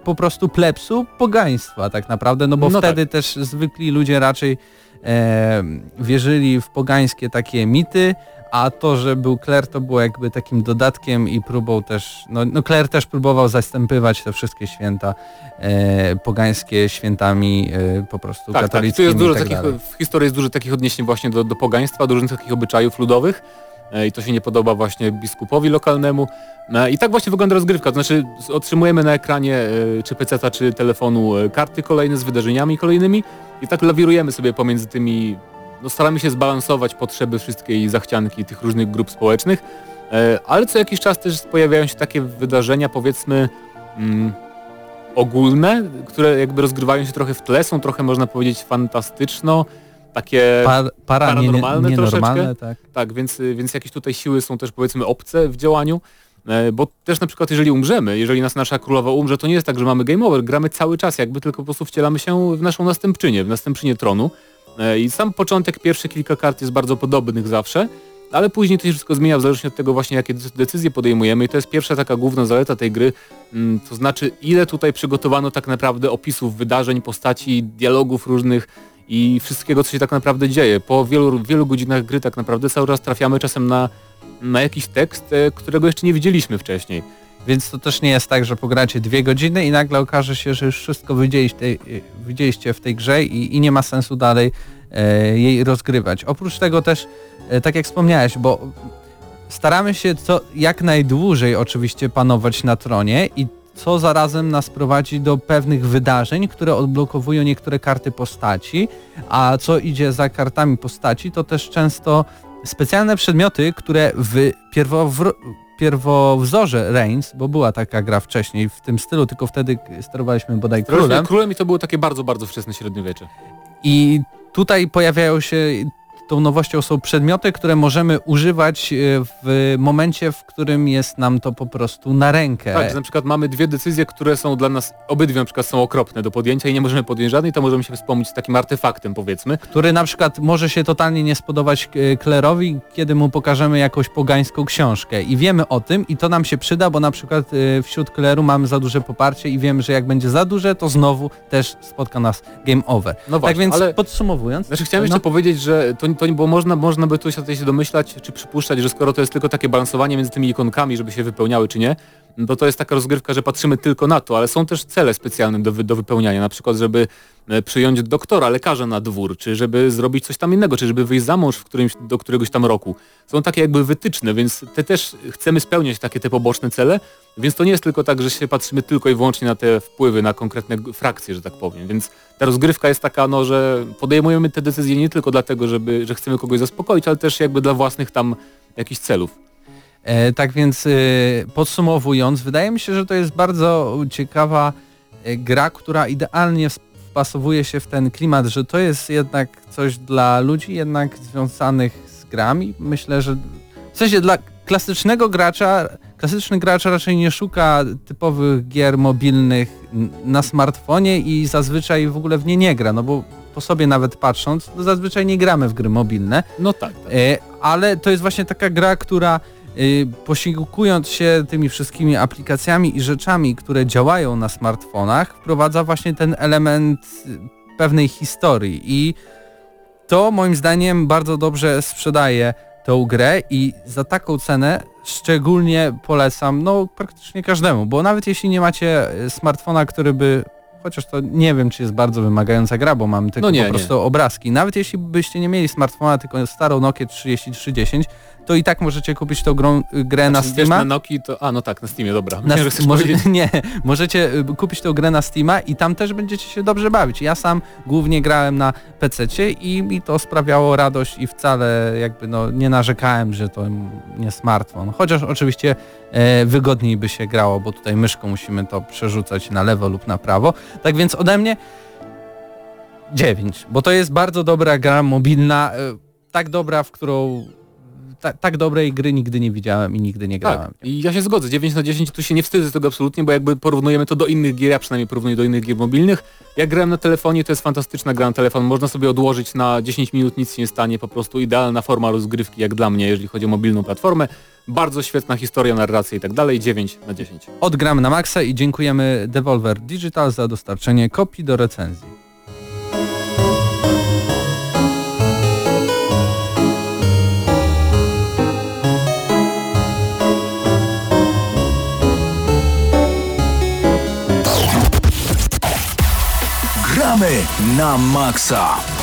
po prostu plebsu pogaństwa tak naprawdę, no bo No wtedy też zwykli ludzie raczej e, wierzyli w pogańskie takie mity, a to, że był kler, to było jakby takim dodatkiem i próbą też, no, no kler też próbował zastępywać te wszystkie święta e, pogańskie świętami e, po prostu Tak, tak. Tu katolickimi jest dużo tak takich, w historii jest dużo takich odniesień właśnie do, do pogaństwa, do różnych takich obyczajów ludowych. e, i to się nie podoba właśnie biskupowi lokalnemu. E, I tak właśnie wygląda rozgrywka, to znaczy otrzymujemy na ekranie e, czy peceta, czy telefonu e, karty kolejne z wydarzeniami kolejnymi i tak lawirujemy sobie pomiędzy tymi, no staramy się zbalansować potrzeby wszystkiej zachcianki tych różnych grup społecznych, e, ale co jakiś czas też pojawiają się takie wydarzenia powiedzmy mm, ogólne, które jakby rozgrywają się trochę w tle, są trochę można powiedzieć fantastyczno, takie... Par, para, nie, paranormalne nie, nienormalne, troszeczkę. tak. Tak, więc, więc jakieś tutaj siły są też powiedzmy obce w działaniu, e, bo też na przykład jeżeli umrzemy, jeżeli nas nasza królowa umrze, to nie jest tak, że mamy game over, gramy cały czas jakby, tylko po prostu wcielamy się w naszą następczynię, w następczynię tronu E, i sam początek, pierwsze kilka kart jest bardzo podobnych zawsze, ale później to się wszystko zmienia w zależności od tego właśnie jakie dec- decyzje podejmujemy i to jest pierwsza taka główna zaleta tej gry, mm, to znaczy ile tutaj przygotowano tak naprawdę opisów wydarzeń, postaci, dialogów różnych i wszystkiego co się tak naprawdę dzieje. Po wielu, wielu godzinach gry tak naprawdę cały czas trafiamy czasem na, na jakiś tekst, e, którego jeszcze nie widzieliśmy wcześniej. Więc to też nie jest tak, że pogracie dwie godziny i nagle okaże się, że już wszystko widzieliście, y, widzieliście w tej grze i, i nie ma sensu dalej e, jej rozgrywać. Oprócz tego też, e, tak jak wspomniałeś, bo staramy się co jak najdłużej oczywiście panować na tronie i co zarazem nas prowadzi do pewnych wydarzeń, które odblokowują niektóre karty postaci, a co idzie za kartami postaci, to też często specjalne przedmioty, które w pierwowr pierwowzorze Reigns, bo była taka gra wcześniej w tym stylu, tylko wtedy sterowaliśmy bodaj Królem. królem Królem i to było takie bardzo, bardzo wczesne średniowiecze. i tutaj pojawiają się tą nowością są przedmioty, które możemy używać e, w momencie, w którym jest nam to po prostu na rękę. Tak, że na przykład mamy dwie decyzje, które są dla nas, obydwie na przykład są okropne do podjęcia i nie możemy podjąć żadnej, to możemy się wspomnieć z takim artefaktem powiedzmy. który na przykład może się totalnie nie spodobać e, Klerowi, kiedy mu pokażemy jakąś pogańską książkę i wiemy o tym i to nam się przyda, bo na przykład e, wśród Kleru mamy za duże poparcie i wiemy, że jak będzie za duże, to znowu też spotka nas game over. No właśnie, tak więc ale... podsumowując, Znaczy chciałem no, jeszcze powiedzieć, że to, to bo można, można by tu się tutaj się domyślać, czy przypuszczać, że skoro to jest tylko takie balansowanie między tymi ikonkami, żeby się wypełniały, czy nie, no to to jest taka rozgrywka, że patrzymy tylko na to, ale są też cele specjalne do, do wypełniania, na przykład, żeby e, przyjąć doktora, lekarza na dwór, czy żeby zrobić coś tam innego, czy żeby wyjść za mąż w którymś, do któregoś tam roku. Są takie jakby wytyczne, więc te też chcemy spełniać takie te poboczne cele, więc to nie jest tylko tak, że się patrzymy tylko i wyłącznie na te wpływy, na konkretne frakcje, że tak powiem. Więc ta rozgrywka jest taka, no, że podejmujemy te decyzje nie tylko dlatego, żeby, że chcemy kogoś zaspokoić, ale też jakby dla własnych tam jakichś celów. E, tak więc e, podsumowując, wydaje mi się, że to jest bardzo ciekawa e, gra, która idealnie wpasowuje się w ten klimat, że to jest jednak coś dla ludzi jednak związanych z grami. Myślę, że w sensie dla klasycznego gracza, klasyczny gracz raczej nie szuka typowych gier mobilnych na smartfonie i zazwyczaj w ogóle w nie nie gra, no bo po sobie nawet patrząc, no zazwyczaj nie gramy w gry mobilne. No tak. tak. E, ale to jest właśnie taka gra, która y, posiłkując się tymi wszystkimi aplikacjami i rzeczami, które działają na smartfonach, wprowadza właśnie ten element pewnej historii i to moim zdaniem bardzo dobrze sprzedaje tą grę i za taką cenę szczególnie polecam no praktycznie każdemu, bo nawet jeśli nie macie smartfona, który by chociaż to nie wiem, czy jest bardzo wymagająca gra, bo mam tylko No nie, po prostu nie. obrazki. Nawet jeśli byście nie mieli smartfona, tylko starą Nokia 3310, to i tak możecie kupić tą grą, grę na Znaczy, wiesz, Steama. na Noki to... A, no tak, na Steamie, dobra. Na, może, nie, możecie y, kupić tą grę na Steama i tam też będziecie się dobrze bawić. Ja sam głównie grałem na PC i mi to sprawiało radość i wcale jakby no nie narzekałem, że to nie smartfon. Chociaż oczywiście e, wygodniej by się grało, bo tutaj myszką musimy to przerzucać na lewo lub na prawo. Tak więc ode mnie 9, bo to jest bardzo dobra gra mobilna, e, tak dobra, w którą ta, tak dobrej gry nigdy nie widziałem i nigdy nie grałem. Tak, i ja się zgodzę, 9 na 10 tu się nie wstydzę tego absolutnie, bo jakby porównujemy to do innych gier, ja przynajmniej porównuję do innych gier mobilnych. Jak grałem na telefonie, to jest fantastyczna gra na telefon, można sobie odłożyć na 10 minut, nic się nie stanie, po prostu idealna forma rozgrywki jak dla mnie, jeżeli chodzi o mobilną platformę. Bardzo świetna historia, narracja i tak dalej, 9 na 10. Odgramy na maksa i dziękujemy Devolver Digital za dostarczenie kopii do recenzji. Gramy na maksa.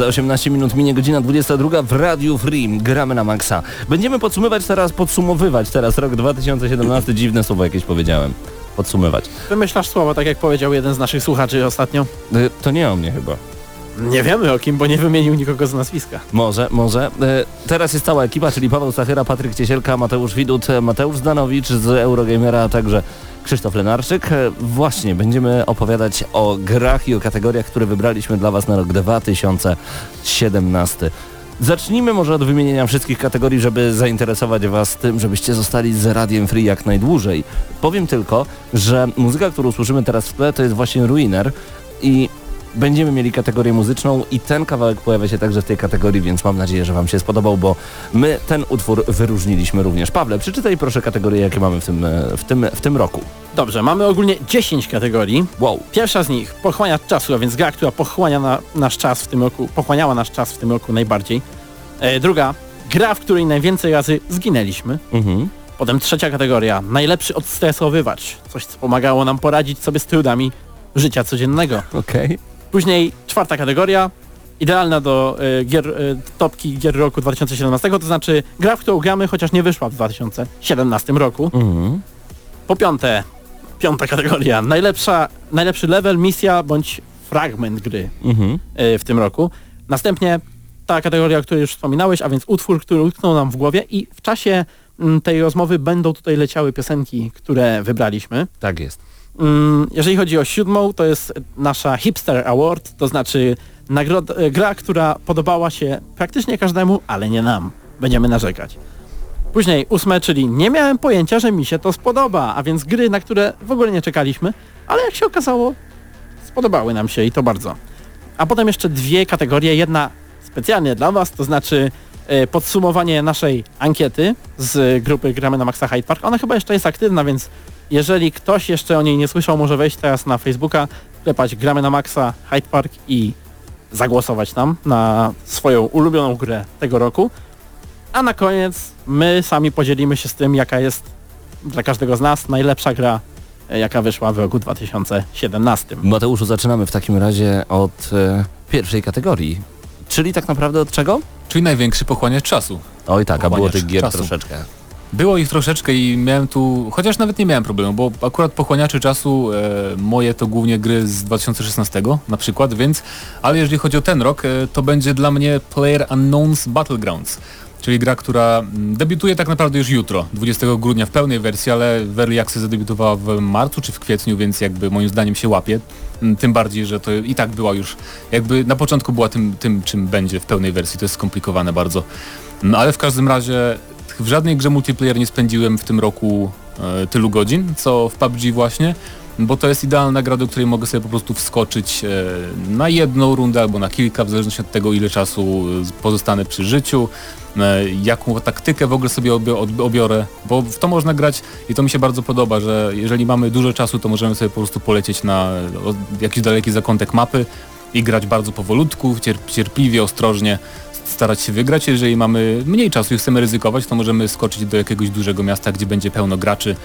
Za 18 minut minie godzina 22 w Radiu Free. Gramy na maksa. Będziemy podsumowywać teraz, podsumowywać teraz rok 2017. Dziwne słowo jakieś powiedziałem. Podsumywać. Wymyślasz słowo, tak jak powiedział jeden z naszych słuchaczy ostatnio. Y, To nie o mnie chyba. Nie wiemy o kim, bo nie wymienił nikogo z nazwiska. Może, może. E, Teraz jest cała ekipa, czyli Paweł Stachyra, Patryk Ciesielka, Mateusz Widut, Mateusz Zdanowicz z Eurogamera, a także Krzysztof Lenarczyk. E, Właśnie, będziemy opowiadać o grach i o kategoriach, które wybraliśmy dla Was na rok 2017. Zacznijmy może od wymienienia wszystkich kategorii, żeby zainteresować Was tym, żebyście zostali z Radiem Free jak najdłużej. Powiem tylko, że muzyka, którą słyszymy teraz w tle, to jest właśnie Ruiner i Będziemy mieli kategorię muzyczną i ten kawałek pojawia się także w tej kategorii, więc mam nadzieję, że Wam się spodobał, bo my ten utwór wyróżniliśmy również. Pawle, przeczytaj proszę kategorie, jakie mamy w tym, e, w tym, w tym roku. Dobrze, mamy ogólnie 10 kategorii. Wow. Pierwsza z nich, pochłania czasu, a więc gra, która pochłania na, nasz czas w tym roku, pochłaniała nasz czas w tym roku najbardziej. E, druga, gra, w której najwięcej razy zginęliśmy. Mhm. Potem trzecia kategoria, najlepszy odstresowywacz. Coś, co pomagało nam poradzić sobie z trudami życia codziennego. Okej. Później czwarta kategoria, idealna do e, gier, e, topki gier roku 2017, to znaczy gra, w którą gramy, chociaż nie wyszła w 2017 roku. Mhm. Po piąte, piąta kategoria, najlepsza, najlepszy level, misja bądź fragment gry Mhm. e, w tym roku. Następnie ta kategoria, o której już wspominałeś, a więc utwór, który utknął nam w głowie i w czasie mm, tej rozmowy będą tutaj leciały piosenki, które wybraliśmy. Tak jest. Mm, Jeżeli chodzi o siódmą, to jest nasza Hipster Award, to znaczy nagrod- e, gra, która podobała się praktycznie każdemu, ale nie nam. Będziemy narzekać. Później ósme, czyli nie miałem pojęcia, że mi się to spodoba, a więc gry, na które w ogóle nie czekaliśmy, ale jak się okazało, spodobały nam się i to bardzo. A potem jeszcze dwie kategorie, jedna specjalnie dla Was, to znaczy e, podsumowanie naszej ankiety z grupy Gramy na Maxa Hyde Park. Ona chyba jeszcze jest aktywna, więc jeżeli ktoś jeszcze o niej nie słyszał, może wejść teraz na Facebooka, klepać Gramy na Maxa Hyde Park i zagłosować tam na swoją ulubioną grę tego roku. A na koniec my sami podzielimy się z tym, jaka jest dla każdego z nas najlepsza gra, e, jaka wyszła w roku 2017. Mateuszu, zaczynamy w takim razie od e, pierwszej kategorii. Czyli tak naprawdę od czego? Czyli największy pochłaniacz czasu. Oj tak, a było tych gier czasu. troszeczkę. Było ich troszeczkę i miałem tu, chociaż nawet nie miałem problemu, bo akurat pochłaniacze czasu e, moje to głównie gry z 2016 na przykład, więc, ale jeżeli chodzi o ten rok, e, to będzie dla mnie Player Unknowns Battlegrounds, czyli gra, która mm, debiutuje tak naprawdę już jutro, 20 grudnia w pełnej wersji, ale w Early Access zadebiutowała w marcu czy w kwietniu, więc jakby moim zdaniem się łapie. Mm, Tym bardziej, że to i tak była już, jakby na początku była tym, tym czym będzie w pełnej wersji, to jest skomplikowane bardzo. No ale w każdym razie w żadnej grze multiplayer nie spędziłem w tym roku e, tylu godzin, co w PUBG właśnie, bo to jest idealna gra, do której mogę sobie po prostu wskoczyć e, na jedną rundę albo na kilka, w zależności od tego ile czasu e, pozostanę przy życiu, e, jaką taktykę w ogóle sobie obio- ob- obiorę, bo w to można grać i to mi się bardzo podoba, że jeżeli mamy dużo czasu, to możemy sobie po prostu polecieć na jakiś daleki zakątek mapy i grać bardzo powolutku, cier- cierpliwie, ostrożnie, starać się wygrać. Jeżeli mamy mniej czasu i chcemy ryzykować, to możemy skoczyć do jakiegoś dużego miasta, gdzie będzie pełno graczy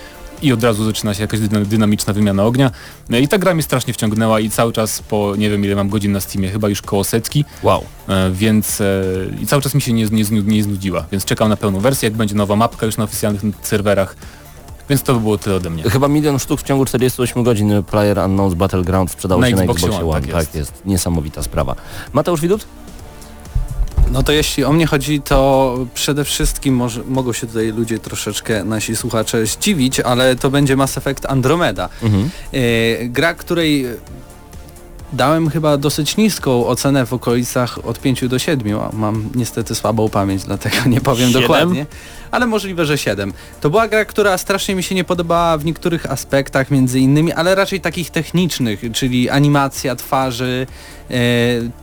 i od razu zaczyna się jakaś dyna- dynamiczna wymiana ognia. No I ta gra mnie strasznie wciągnęła i cały czas po nie wiem ile mam godzin na Steamie, chyba już koło setki, Wow. e, więc e, i cały czas mi się nie, nie, nie znudziła, więc czekam na pełną wersję, jak będzie nowa mapka już na oficjalnych serwerach. Więc to by było tyle ode mnie. Chyba milion sztuk w ciągu 48 godzin Player Unknowns Battleground sprzedało Na się na Xboxie Xboxie One, One. tak Tak jest. Niesamowita sprawa. Mateusz Widut? No to jeśli o mnie chodzi, to przede wszystkim może, mogą się tutaj ludzie troszeczkę, nasi słuchacze zdziwić, ale to będzie Mass Effect Andromeda. Mhm. E, gra, której dałem chyba dosyć niską ocenę w okolicach od 5 do 7, a mam niestety słabą pamięć, dlatego nie powiem Siedem? dokładnie, ale możliwe, że 7. To była gra, która strasznie mi się nie podobała w niektórych aspektach między innymi, ale raczej takich technicznych, czyli animacja twarzy, e,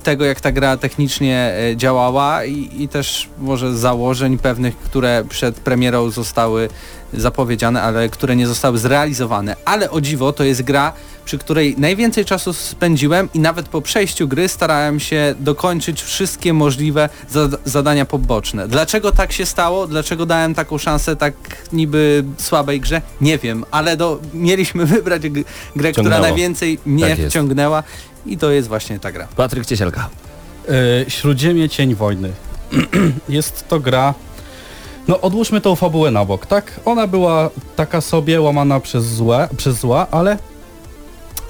tego jak ta gra technicznie e, działała i, i też może założeń pewnych, które przed premierą zostały zapowiedziane, ale które nie zostały zrealizowane. Ale o dziwo to jest gra, przy której najwięcej czasu spędziłem i nawet po przejściu gry starałem się dokończyć wszystkie możliwe zad- zadania poboczne. Dlaczego tak się stało? Dlaczego dałem taką szansę tak niby słabej grze? Nie wiem, ale do, mieliśmy wybrać grę, która Ciągnęło. najwięcej mnie Tak wciągnęła i to jest właśnie ta gra. Patryk Ciesielka. Y, Śródziemie Cień Wojny. Jest to gra... No odłóżmy tą fabułę na bok, tak? Ona była taka sobie łamana przez, złe, przez zła, ale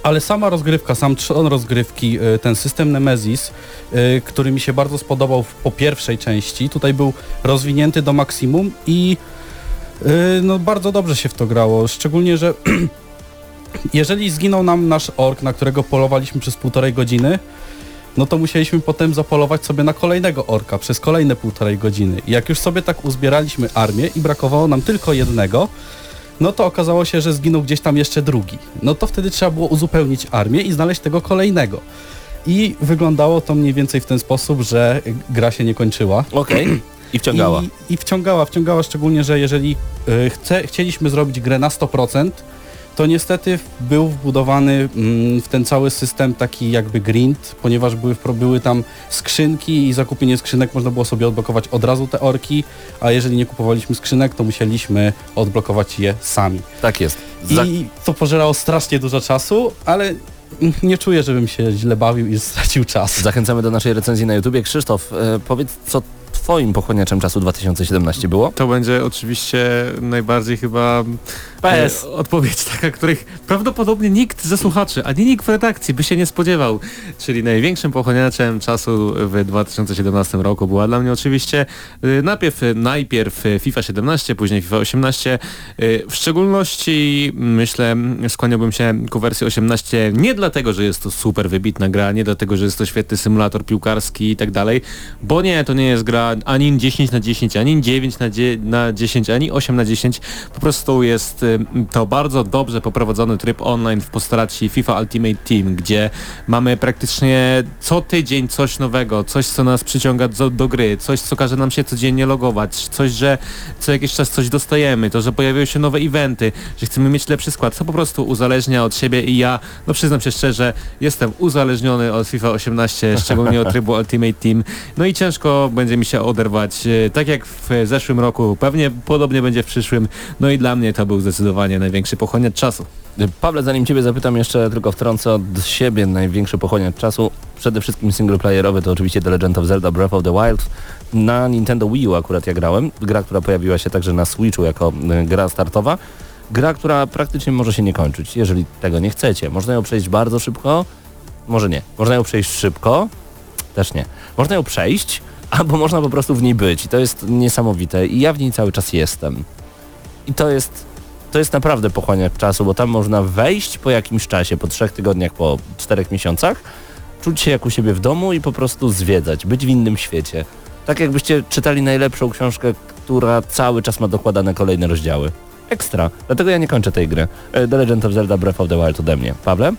ale sama rozgrywka, sam trzon rozgrywki, y, ten system Nemesis, y, który mi się bardzo spodobał po pierwszej części, tutaj był rozwinięty do maksimum i y, no bardzo dobrze się w to grało, szczególnie, że jeżeli zginął nam nasz ork, na którego polowaliśmy przez półtorej godziny, no to musieliśmy potem zapolować sobie na kolejnego orka przez kolejne półtorej godziny. I jak już sobie tak uzbieraliśmy armię i brakowało nam tylko jednego, no to okazało się, że zginął gdzieś tam jeszcze drugi. No to wtedy trzeba było uzupełnić armię i znaleźć tego kolejnego. I wyglądało to mniej więcej w ten sposób, że gra się nie kończyła. Okej. I wciągała. I, I wciągała, wciągała szczególnie, że jeżeli y, chce, chcieliśmy zrobić grę na 100%, to niestety był wbudowany mm, w ten cały system taki jakby grind, ponieważ były, były tam skrzynki i zakupienie skrzynek można było sobie odblokować od razu te orki, a jeżeli nie kupowaliśmy skrzynek, to musieliśmy odblokować je sami. Tak jest. Za... I to pożerało strasznie dużo czasu, ale nie czuję, żebym się źle bawił i stracił czas. Zachęcamy do naszej recenzji na YouTubie. Krzysztof, e, powiedz, co twoim pochłaniaczem czasu 2017 było? To będzie oczywiście najbardziej chyba PS. e, odpowiedź taka, których prawdopodobnie nikt ze słuchaczy, ani nikt w redakcji by się nie spodziewał. Czyli największym pochłaniaczem czasu w 2017 roku była dla mnie oczywiście e, najpierw, najpierw FIFA 17, później FIFA 18. E, W szczególności myślę skłaniałbym się ku wersji 18 nie dlatego, że jest to super wybitna gra, nie dlatego, że jest to świetny symulator piłkarski i tak dalej, bo nie, to nie jest gra ani 10 na 10, ani 9 na, dzie- na 10, ani 8 na 10. Po prostu jest y, to bardzo dobrze poprowadzony tryb online w postaci FIFA Ultimate Team, gdzie mamy praktycznie co tydzień coś nowego, coś co nas przyciąga do, do gry, coś co każe nam się codziennie logować, coś, że co jakiś czas coś dostajemy, to, że pojawiają się nowe eventy, że chcemy mieć lepszy skład, to po prostu uzależnia od siebie i ja, no przyznam się szczerze, jestem uzależniony od FIFA 18, szczególnie od trybu Ultimate Team, no i ciężko będzie mi się oderwać, e, tak jak w zeszłym roku, pewnie podobnie będzie w przyszłym, no i dla mnie to był zdecydowanie największy pochłaniacz czasu. Pawle, zanim ciebie zapytam, jeszcze tylko wtrącę od siebie największy pochłaniacz czasu. Przede wszystkim singleplayerowy to oczywiście The Legend of Zelda Breath of the Wild. Na Nintendo Wii U akurat ja grałem. Gra, która pojawiła się także na Switchu jako y, gra startowa. Gra, która praktycznie może się nie kończyć, jeżeli tego nie chcecie. Można ją przejść bardzo szybko, może nie. Można ją przejść szybko, też nie. Można ją przejść, albo można po prostu w niej być i to jest niesamowite i ja w niej cały czas jestem. I to jest, to jest naprawdę pochłaniacz czasu, bo tam można wejść po jakimś czasie, po trzech tygodniach, po czterech miesiącach, czuć się jak u siebie w domu i po prostu zwiedzać, być w innym świecie. Tak jakbyście czytali najlepszą książkę, która cały czas ma dokładane kolejne rozdziały. Ekstra. Dlatego ja nie kończę tej gry. E, The Legend of Zelda Breath of the Wild ode mnie. Pawle?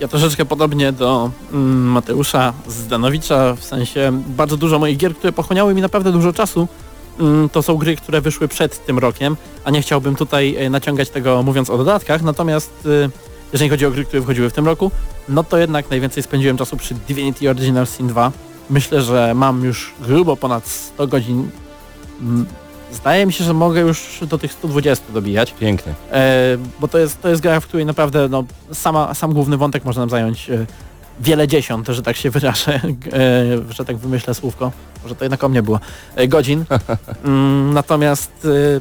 Ja troszeczkę podobnie do mm, Mateusza Zdanowicza, w sensie bardzo dużo moich gier, które pochłaniały mi naprawdę dużo czasu, to są gry, które wyszły przed tym rokiem, a nie chciałbym tutaj e, naciągać tego mówiąc o dodatkach, natomiast e, jeżeli chodzi o gry, które wychodziły w tym roku, no to jednak najwięcej spędziłem czasu przy Divinity Original Sin 2. Myślę, że mam już grubo ponad 100 godzin. Mm, Zdaje mi się, że mogę już do tych 120 dobijać. Piękny. E, bo to jest, to jest gra, w której naprawdę no, sama, sam główny wątek można nam zająć e, wiele dziesiąt, że tak się wyrażę, e, że tak wymyślę słówko, może to jednak o mnie było, e, godzin. Mm, natomiast e,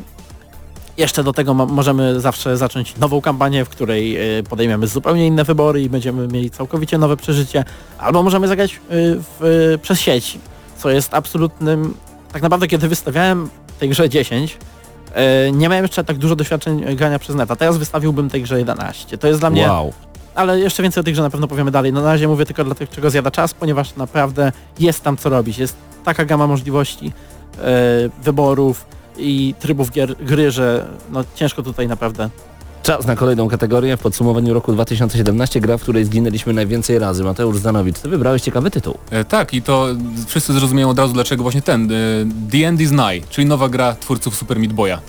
jeszcze do tego możemy zawsze zacząć nową kampanię, w której e, podejmiemy zupełnie inne wybory i będziemy mieli całkowicie nowe przeżycie, albo możemy zagrać w, przez sieć, co jest absolutnym, tak naprawdę kiedy wystawiałem tej grze 10, E, nie miałem jeszcze tak dużo doświadczeń grania przez neta. Teraz wystawiłbym tej grze 11. To jest dla mnie... Wow. Ale jeszcze więcej o tej grze na pewno powiemy dalej. No, na razie mówię tylko dla tych, czego zjada czas, ponieważ naprawdę jest tam co robić. Jest taka gama możliwości, e, wyborów i trybów gier, gry, że no, ciężko tutaj naprawdę Czas na kolejną kategorię. W podsumowaniu roku 2017 gra, w której zginęliśmy najwięcej razy. Mateusz Zanowicz, ty wybrałeś ciekawy tytuł. E, tak, i to wszyscy zrozumieją od razu dlaczego właśnie ten. E, The End is Nigh, czyli nowa gra twórców Super Meat Boya.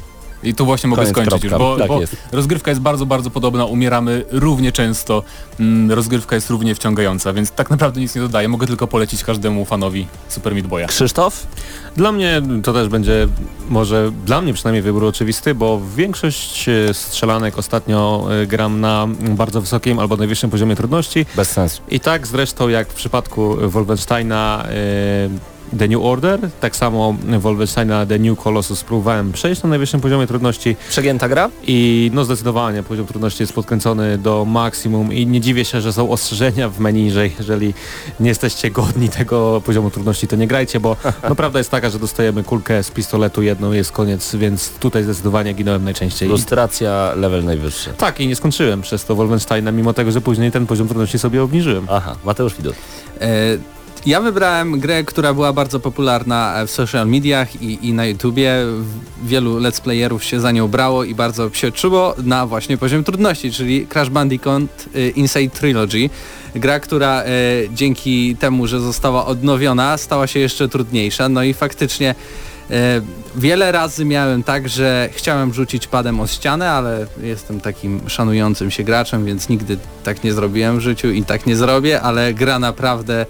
I tu właśnie mogę Koniec, skończyć kropka. już, bo, Tak bo jest. rozgrywka jest bardzo, bardzo podobna, umieramy równie często, mm, rozgrywka jest równie wciągająca, więc tak naprawdę nic nie dodaję, mogę tylko polecić każdemu fanowi Super Meat Boya. Krzysztof? Dla mnie to też będzie może dla mnie przynajmniej wybór oczywisty, bo większość e, strzelanek ostatnio e, gram na bardzo wysokim albo najwyższym poziomie trudności Bez sensu. i tak zresztą jak w przypadku Wolfensteina e, The New Order, tak samo Wolfensteina The New Colossus próbowałem przejść na najwyższym poziomie trudności Przegięta gra? i no zdecydowanie poziom trudności jest podkręcony do maksimum i nie dziwię się, że są ostrzeżenia w menu, że jeżeli nie jesteście godni tego poziomu trudności, to nie grajcie, bo no prawda jest taka, że dostajemy kulkę z pistoletu jedną jest koniec, więc tutaj zdecydowanie ginąłem najczęściej. I, Lustracja, level najwyższy. tak i nie skończyłem przez to Wolfensteina, mimo tego, że później ten poziom trudności sobie obniżyłem. Aha, Mateusz Widut. E, Ja wybrałem grę, która była bardzo popularna w social mediach i, i na YouTubie. Wielu let's playerów się za nią brało i bardzo się czuło na właśnie poziom trudności, czyli Crash Bandicoot y, Inside Trilogy. Gra, która e, dzięki temu, że została odnowiona, stała się jeszcze trudniejsza. No i faktycznie e, wiele razy miałem tak, że chciałem rzucić padem o ścianę, ale jestem takim szanującym się graczem, więc nigdy tak nie zrobiłem w życiu i tak nie zrobię, ale gra naprawdę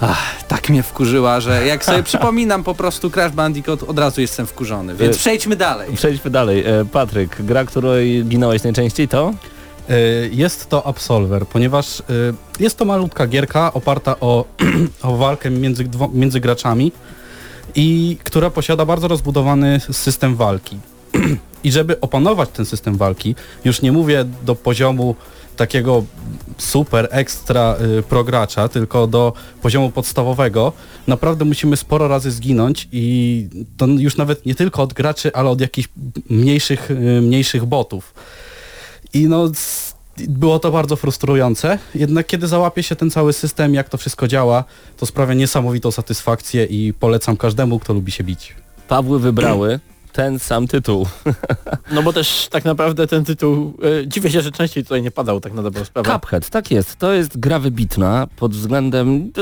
Ach, tak mnie wkurzyła, że jak sobie przypominam po prostu Crash Bandicoot, od razu jestem wkurzony. Więc Y- przejdźmy dalej. Przejdźmy dalej. E, Patryk, gra, której ginąłeś najczęściej to? Y, Jest to Absolver, ponieważ y, jest to malutka gierka oparta o, o walkę między, dwo, między graczami i która posiada bardzo rozbudowany system walki. I żeby opanować ten system walki, już nie mówię do poziomu takiego super ekstra y, progracza, tylko do poziomu podstawowego, naprawdę musimy sporo razy zginąć i to już nawet nie tylko od graczy, ale od jakichś mniejszych, y, mniejszych botów. I no było to bardzo frustrujące, jednak kiedy załapie się ten cały system, jak to wszystko działa, to sprawia niesamowitą satysfakcję i polecam każdemu, kto lubi się bić. Pawły wybrały ten sam tytuł. No bo też tak naprawdę ten tytuł, e, dziwię się, że częściej tutaj nie padał tak na dobrą sprawę. Cuphead, tak jest. To jest gra wybitna pod względem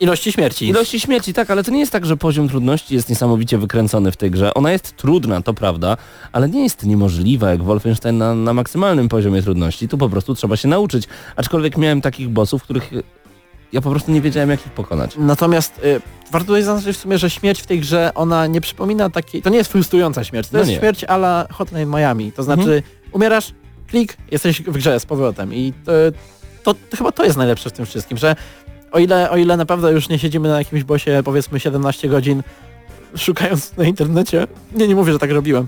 Ilości śmierci. ilości śmierci, tak, ale to nie jest tak, że poziom trudności jest niesamowicie wykręcony w tej grze. Ona jest trudna, to prawda, ale nie jest niemożliwa jak Wolfenstein na, na maksymalnym poziomie trudności. Tu po prostu trzeba się nauczyć. Aczkolwiek miałem takich bossów, których ja po prostu nie wiedziałem jak ich pokonać. Natomiast y, warto tutaj zaznaczyć w sumie, że śmierć w tej grze, ona nie przypomina takiej, to nie jest frustrująca śmierć, to No jest nie. śmierć ala Hotline Miami, to znaczy umierasz, klik, jesteś w grze z powrotem i to, to, to chyba to jest najlepsze w tym wszystkim, że o ile, o ile naprawdę już nie siedzimy na jakimś bosie powiedzmy 17 godzin szukając na internecie, nie, nie mówię, że tak robiłem,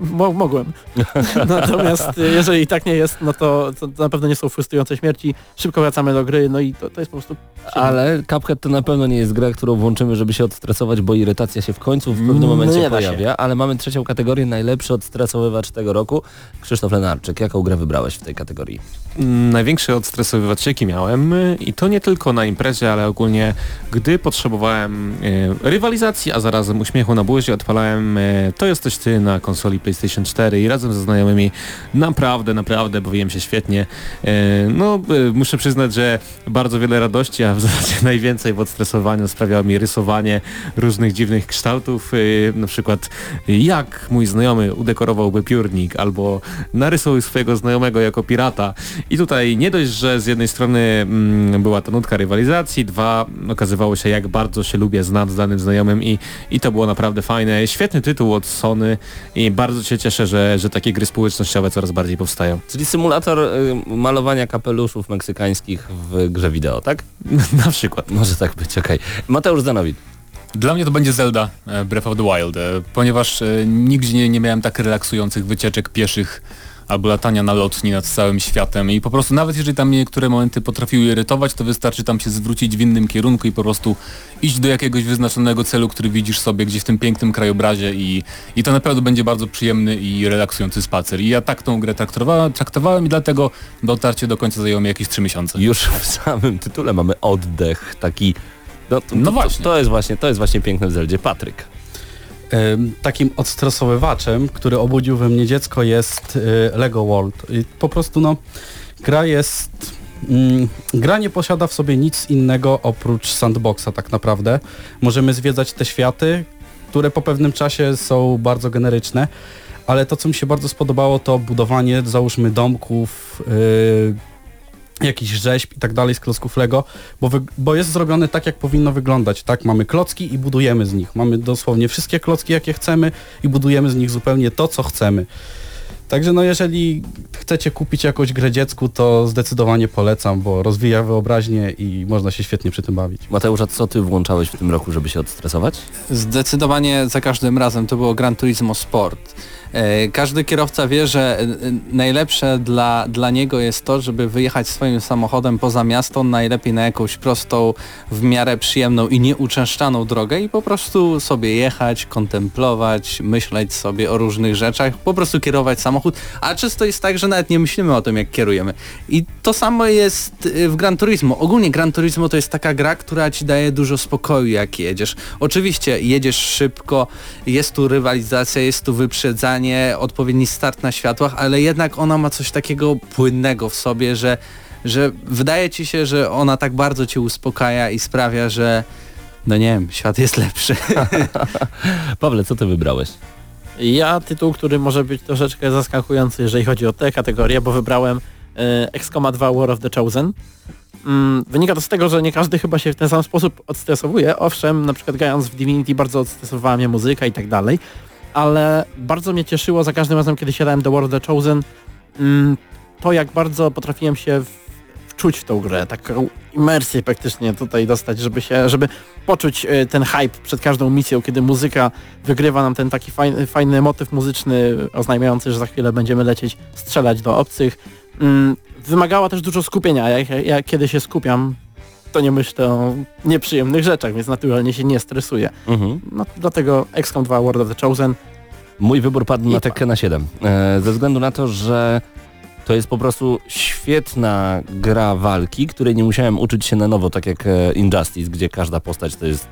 mo mogłem. Natomiast y, jeżeli tak nie jest, no to, to, na pewno nie są frustrujące śmierci, szybko wracamy do gry, no i to, to jest po prostu Ale Cuphead to na pewno nie jest gra, którą włączymy, żeby się odstresować, bo irytacja się w końcu w pewnym Mm, momencie się. pojawia, ale mamy trzecią kategorię, najlepszy odstresowywacz tego roku. Krzysztof Lenarczyk, jaką grę wybrałeś w tej kategorii? Mm, Największy odstresowywacz jaki miałem i to nie tylko na imprezie, ale ogólnie gdy potrzebowałem y, rywalizacji, a zarazem uśmiechu na buzi, odpalałem y, To jesteś ty na konsoli PlayStation 4 i razem ze znajomymi naprawdę, naprawdę bawiłem się świetnie. Y, no y, muszę przyznać, że bardzo wiele radości, a w zasadzie najwięcej w odstresowaniu sprawiało mi rysowanie różnych dziwnych kształtów, y, na przykład jak mój znajomy udekorowałby piórnik albo narysuj swojego znajomego jako pirata i tutaj nie dość, że z jednej strony mm, była to nutka rywalizacji, dwa okazywało się jak bardzo się lubię, znam z danym znajomym i, i to było naprawdę fajne. Świetny tytuł od Sony i bardzo się cieszę, że, że takie gry społecznościowe coraz bardziej powstają. Czyli symulator y, malowania kapeluszów meksykańskich w grze wideo, tak? na przykład. Może tak być, okej. Mateusz Zanowit. Dla mnie to będzie Zelda e, Breath of the Wild, e, ponieważ e, nigdzie nie, nie miałem tak relaksujących wycieczek pieszych albo latania na lotni nad całym światem i po prostu nawet jeżeli tam niektóre momenty potrafiły irytować, to wystarczy tam się zwrócić w innym kierunku i po prostu iść do jakiegoś wyznaczonego celu, który widzisz sobie gdzieś w tym pięknym krajobrazie i, i to naprawdę będzie bardzo przyjemny i relaksujący spacer. I ja tak tą grę traktowałem, traktowałem i dlatego dotarcie do końca zajęło mi jakieś 3 miesiące. Już w samym tytule mamy oddech, taki... No, to, No to, właśnie. To, to, jest właśnie. To jest właśnie piękne w Zeldzie. Patryk. Takim odstresowywaczem, który obudził we mnie dziecko jest y, Lego World. I po prostu no, gra jest... Mm, gra nie posiada w sobie nic innego oprócz sandboxa tak naprawdę. Możemy zwiedzać te światy, które po pewnym czasie są bardzo generyczne, ale to co mi się bardzo spodobało to budowanie załóżmy domków, yy, jakichś rzeźb i tak dalej z klocków Lego, bo, wy, bo jest zrobione tak jak powinno wyglądać, tak? Mamy klocki i budujemy z nich. Mamy dosłownie wszystkie klocki jakie chcemy i budujemy z nich zupełnie to co chcemy. Także no jeżeli chcecie kupić jakąś grę dziecku, to zdecydowanie polecam, bo rozwija wyobraźnię i można się świetnie przy tym bawić. Mateusz, a co ty włączałeś w tym roku, żeby się odstresować? Zdecydowanie za każdym razem to było Gran Turismo Sport. E, Każdy kierowca wie, że e, najlepsze dla, dla niego jest to, żeby wyjechać swoim samochodem poza miasto, najlepiej na jakąś prostą, w miarę przyjemną i nieuczęszczaną drogę i po prostu sobie jechać, kontemplować, myśleć sobie o różnych rzeczach, po prostu kierować samochód, a często jest tak, że nawet nie myślimy o tym, jak kierujemy. I to samo jest y, w Gran Turismo. Ogólnie Gran Turismo to jest taka gra, która ci daje dużo spokoju, jak jedziesz. Oczywiście jedziesz szybko, jest tu rywalizacja, jest tu wyprzedzanie, odpowiedni start na światłach, ale jednak ona ma coś takiego płynnego w sobie, że, że wydaje ci się, że ona tak bardzo cię uspokaja i sprawia, że no nie wiem, świat jest lepszy. Pawle, co ty wybrałeś? Ja tytuł, który może być troszeczkę zaskakujący, jeżeli chodzi o tę kategorię, bo wybrałem e, XCOM 2 War of the Chosen. Mm, wynika to z tego, że nie każdy chyba się w ten sam sposób odstresowuje. Owszem, na przykład grając w Divinity bardzo odstresowała mnie muzyka i tak dalej, ale bardzo mnie cieszyło za każdym razem, kiedy siadałem do War of the Chosen, mm, to jak bardzo potrafiłem się wczuć w tą grę, taką imersję praktycznie tutaj dostać, żeby się, żeby poczuć e, ten hype przed każdą misją, kiedy muzyka wygrywa nam ten taki fajny, fajny motyw muzyczny oznajmiający, że za chwilę będziemy lecieć, strzelać do obcych. Mm, wymagała też dużo skupienia, a jak, ja kiedy się skupiam, to nie myślę o nieprzyjemnych rzeczach, więc naturalnie się nie stresuję. Mhm. No, dlatego XCOM 2 World of the Chosen Mój wybór padł I na Tekkena 7. E, ze względu na to, że to jest po prostu świetna gra walki, której nie musiałem uczyć się na nowo, tak jak e, Injustice, gdzie każda postać to jest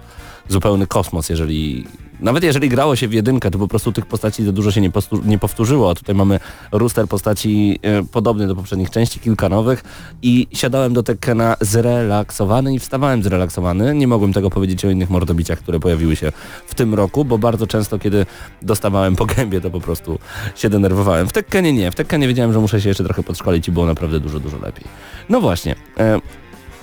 zupełny kosmos, jeżeli... Nawet jeżeli grało się w jedynkę, to po prostu tych postaci za dużo się nie, nie powtórzyło, a tutaj mamy roster postaci e, podobny do poprzednich części, kilka nowych i siadałem do Tekkena zrelaksowany i wstawałem zrelaksowany. Nie mogłem tego powiedzieć o innych mordobiciach, które pojawiły się w tym roku, bo bardzo często, kiedy dostawałem po gębie, to po prostu się denerwowałem. W Tekkenie nie. W Tekkenie wiedziałem, że muszę się jeszcze trochę podszkolić i było naprawdę dużo, dużo lepiej. No właśnie. E,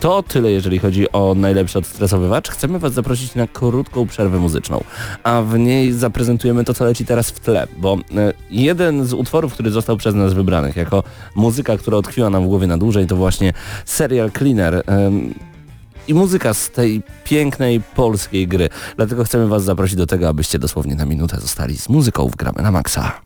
to tyle, jeżeli chodzi o najlepszy odstresowywacz. Chcemy Was zaprosić na krótką przerwę muzyczną, a w niej zaprezentujemy to, co leci teraz w tle, bo e, jeden z utworów, który został przez nas wybranych jako muzyka, która utkwiła nam w głowie na dłużej, to właśnie Serial Cleaner. i muzyka z tej pięknej polskiej gry. Dlatego chcemy Was zaprosić do tego, abyście dosłownie na minutę zostali z muzyką w Gramy na Maxa.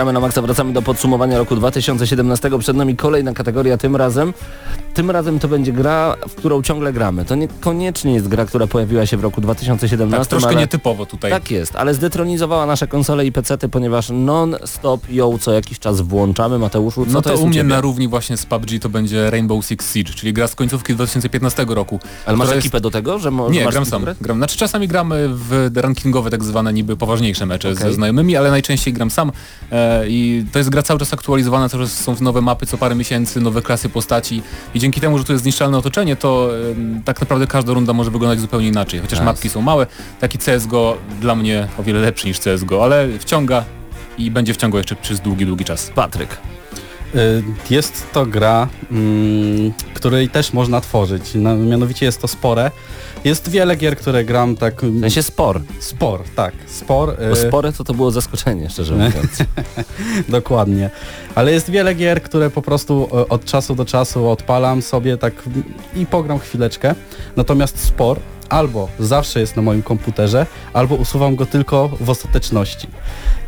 Gramy na Maxa wracamy do podsumowania roku 2017. Przed nami kolejna kategoria, tym razem. Tym razem to będzie gra, w którą ciągle gramy. To niekoniecznie jest gra, która pojawiła się w roku 2017, Tak, troszkę ale... nietypowo tutaj. Tak jest, ale zdetronizowała nasze konsole i pecety, ponieważ non-stop ją co jakiś czas włączamy. Mateuszu, co no to, to jest u mnie ciebie? na równi właśnie z PUBG to będzie Rainbow Six Siege, czyli gra z końcówki 2015 roku. Ale masz która jest- ekipę do tego, że mo- Nie, masz gram sam. Gram. Znaczy czasami gramy w rankingowe tak zwane niby poważniejsze mecze Okej. ze znajomymi, ale najczęściej gram sam e, i to jest gra cały czas aktualizowana, cały czas są nowe mapy co parę miesięcy, nowe klasy postaci i dzięki temu, że tu jest zniszczalne otoczenie, to e, tak naprawdę każda runda może wyglądać zupełnie inaczej, chociaż Nice. mapki są małe. Taki CSGO dla mnie o wiele lepszy niż CSGO, ale wciąga i będzie wciągał jeszcze przez długi, długi czas. Patryk. Y, Jest to gra, mm, której też można tworzyć. Mianowicie jest to spore. Jest wiele gier, które gram tak... W sensie spor. Spor, tak. Spor. Bo y, spore to to było zaskoczenie, szczerze mówiąc. Dokładnie. Ale jest wiele gier, które po prostu e, od czasu do czasu odpalam sobie tak i pogram chwileczkę. Natomiast spor albo zawsze jest na moim komputerze, albo usuwam go tylko w ostateczności.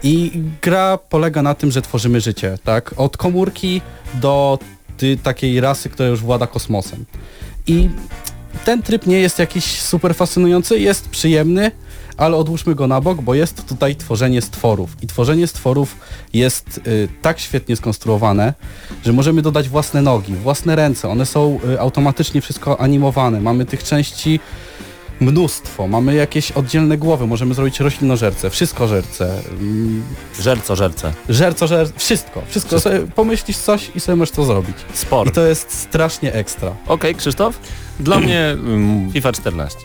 I gra polega na tym, że tworzymy życie, tak? Od komórki do takiej rasy, która już włada kosmosem. I ten tryb nie jest jakiś super fascynujący, jest przyjemny, ale odłóżmy go na bok, bo jest tutaj tworzenie stworów. I tworzenie stworów jest y, tak świetnie skonstruowane, że możemy dodać własne nogi, własne ręce. One są y, automatycznie wszystko animowane. Mamy tych części mnóstwo. Mamy jakieś oddzielne głowy. Możemy zrobić roślinożerce, wszystkożerce, mm, Żerco, żerce. żerco, żer... wszystko. Wszystko. Sobie pomyślisz coś i sobie możesz to zrobić. Spor. I to jest strasznie ekstra. Okej, Krzysztof? Dla mnie mm, FIFA 14.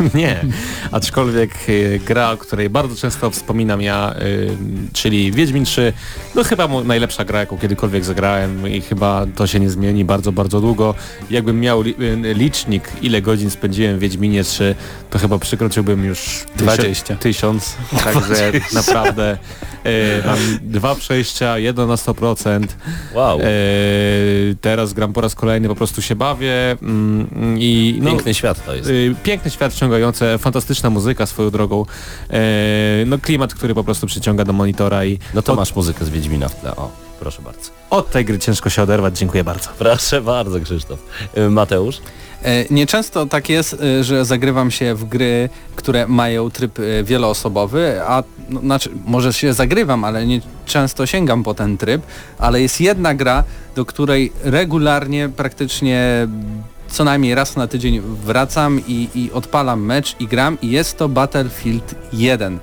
nie, aczkolwiek y, gra, o której bardzo często wspominam ja, y, czyli Wiedźmin 3, no chyba najlepsza gra, jaką kiedykolwiek zagrałem i chyba to się nie zmieni bardzo, bardzo długo. Jakbym miał y, licznik, ile godzin spędziłem w Wiedźminie 3, to chyba przekroczyłbym już tysio- 20. tysiąc, także naprawdę y, mam dwa przejścia, jedno na 100%. Wow. E, teraz gram po raz kolejny, po prostu się bawię mm, i no, Piękny świat to jest. y, piękny świat wciągający, fantastyczna muzyka swoją drogą, e, no klimat, który po prostu przyciąga do monitora i No to od, masz muzykę z Wiedźmina w tle. O, proszę bardzo. od tej gry ciężko się oderwać, dziękuję bardzo. Proszę bardzo, Krzysztof. Mateusz? E, Nieczęsto tak jest, e, że zagrywam się w gry, które mają tryb e, wieloosobowy, a no, znaczy może się zagrywam, ale nie często sięgam po ten tryb, ale jest jedna gra, do której regularnie praktycznie co najmniej raz na tydzień wracam i, i odpalam mecz i gram i jest to Battlefield 1.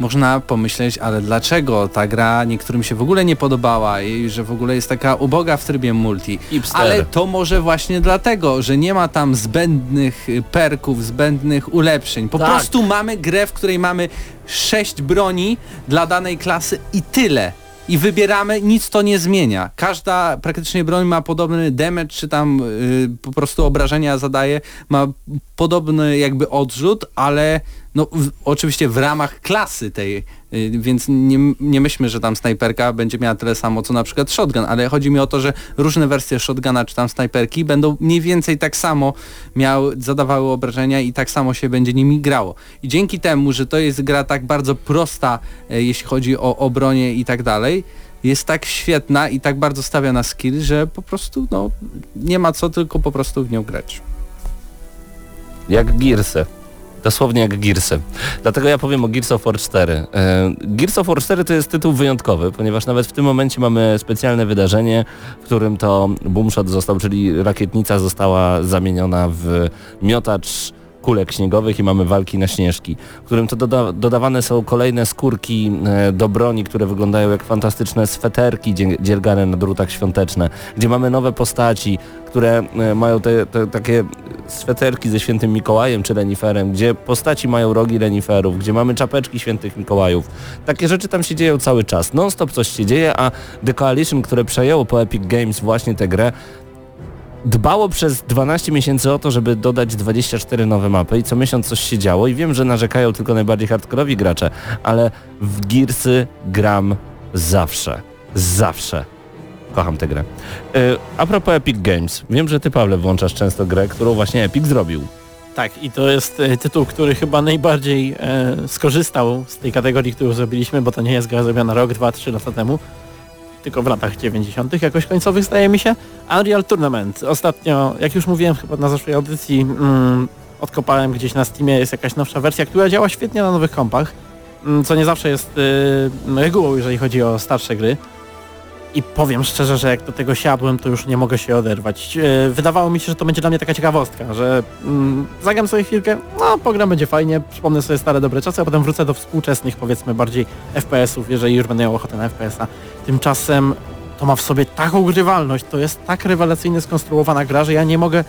Można pomyśleć, ale dlaczego ta gra niektórym się w ogóle nie podobała i że w ogóle jest taka uboga w trybie multi. Hipster. Ale to może właśnie dlatego, że nie ma tam zbędnych y, perków, zbędnych ulepszeń. Po Tak. prostu mamy grę, w której mamy sześć broni dla danej klasy i tyle. I wybieramy, nic to nie zmienia. Każda praktycznie broń ma podobny damage, czy tam y, po prostu obrażenia zadaje, ma podobny jakby odrzut, ale no w, oczywiście w ramach klasy tej, y, więc nie, nie myślmy, że tam snajperka będzie miała tyle samo co na przykład shotgun, ale chodzi mi o to, że różne wersje shotguna czy tam snajperki będą mniej więcej tak samo miały, zadawały obrażenia i tak samo się będzie nimi grało. I dzięki temu, że to jest gra tak bardzo prosta, e, jeśli chodzi o obronie i tak dalej, jest tak świetna i tak bardzo stawia na skill, że po prostu no, nie ma co tylko po prostu w nią grać. Jak Gearsy. Dosłownie jak Gearsy. Dlatego ja powiem o Gears of War 4. E, Gears of War 4 to jest tytuł wyjątkowy, ponieważ nawet w tym momencie mamy specjalne wydarzenie, w którym to boomshot został, czyli rakietnica została zamieniona w miotacz kulek śniegowych i mamy walki na śnieżki, w którym to doda dodawane są kolejne skórki e, do broni, które wyglądają jak fantastyczne sweterki dzie dziergane na drutach świąteczne, gdzie mamy nowe postaci, które e, mają te, te takie sweterki ze świętym Mikołajem czy reniferem, gdzie postaci mają rogi reniferów, gdzie mamy czapeczki świętych Mikołajów. Takie rzeczy tam się dzieją cały czas. Non-stop coś się dzieje, a The Coalition, które przejęło po Epic Games właśnie tę grę, dbało przez 12 miesięcy o to, żeby dodać 24 nowe mapy i co miesiąc coś się działo i wiem, że narzekają tylko najbardziej hardkorowi gracze, ale w Gearsy gram zawsze. Zawsze. Kocham tę grę. Yy, a propos Epic Games, wiem, że ty Pawle włączasz często grę, którą właśnie Epic zrobił. Tak, i to jest e, tytuł, który chyba najbardziej e, skorzystał z tej kategorii, którą zrobiliśmy, bo to nie jest gra zrobiona rok, dwa, trzy lata temu, tylko w latach 90. jakoś końcowych zdaje mi się. Unreal Tournament. Ostatnio, jak już mówiłem chyba na zeszłej audycji, mm, odkopałem gdzieś na Steamie, jest jakaś nowsza wersja, która działa świetnie na nowych kompach, mm, co nie zawsze jest y, regułą, jeżeli chodzi o starsze gry. I powiem szczerze, że jak do tego siadłem, to już nie mogę się oderwać. E, Wydawało mi się, że to będzie dla mnie taka ciekawostka, że mm, zagram sobie chwilkę, no program będzie fajnie, przypomnę sobie stare dobre czasy, a potem wrócę do współczesnych, powiedzmy bardziej FPS-ów, jeżeli już będę miał ochotę na FPS-a. Tymczasem to ma w sobie taką grywalność, to jest tak rewelacyjnie skonstruowana gra, że ja nie mogę,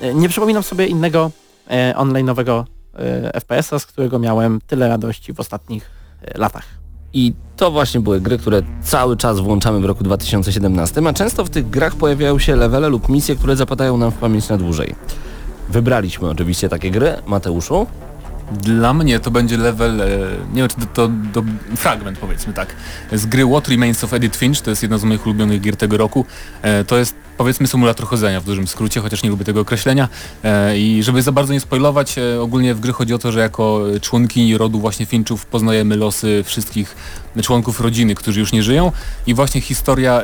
e, nie przypominam sobie innego e, online'owego e, FPS-a, z którego miałem tyle radości w ostatnich e, latach. I to właśnie były gry, które cały czas włączamy w roku 2017, a często w tych grach pojawiają się levele lub misje, które zapadają nam w pamięć na dłużej. Wybraliśmy oczywiście takie gry. Mateuszu? Dla mnie to będzie level, e, nie wiem czy to, to, to fragment powiedzmy tak, z gry What Remains of Edith Finch, to jest jedna z moich ulubionych gier tego roku. E, To jest powiedzmy symulator chodzenia w dużym skrócie, chociaż nie lubię tego określenia. E, I żeby za bardzo nie spoilować, e, ogólnie w gry chodzi o to, że jako członkini rodu właśnie Finchów poznajemy losy wszystkich członków rodziny, którzy już nie żyją i właśnie historia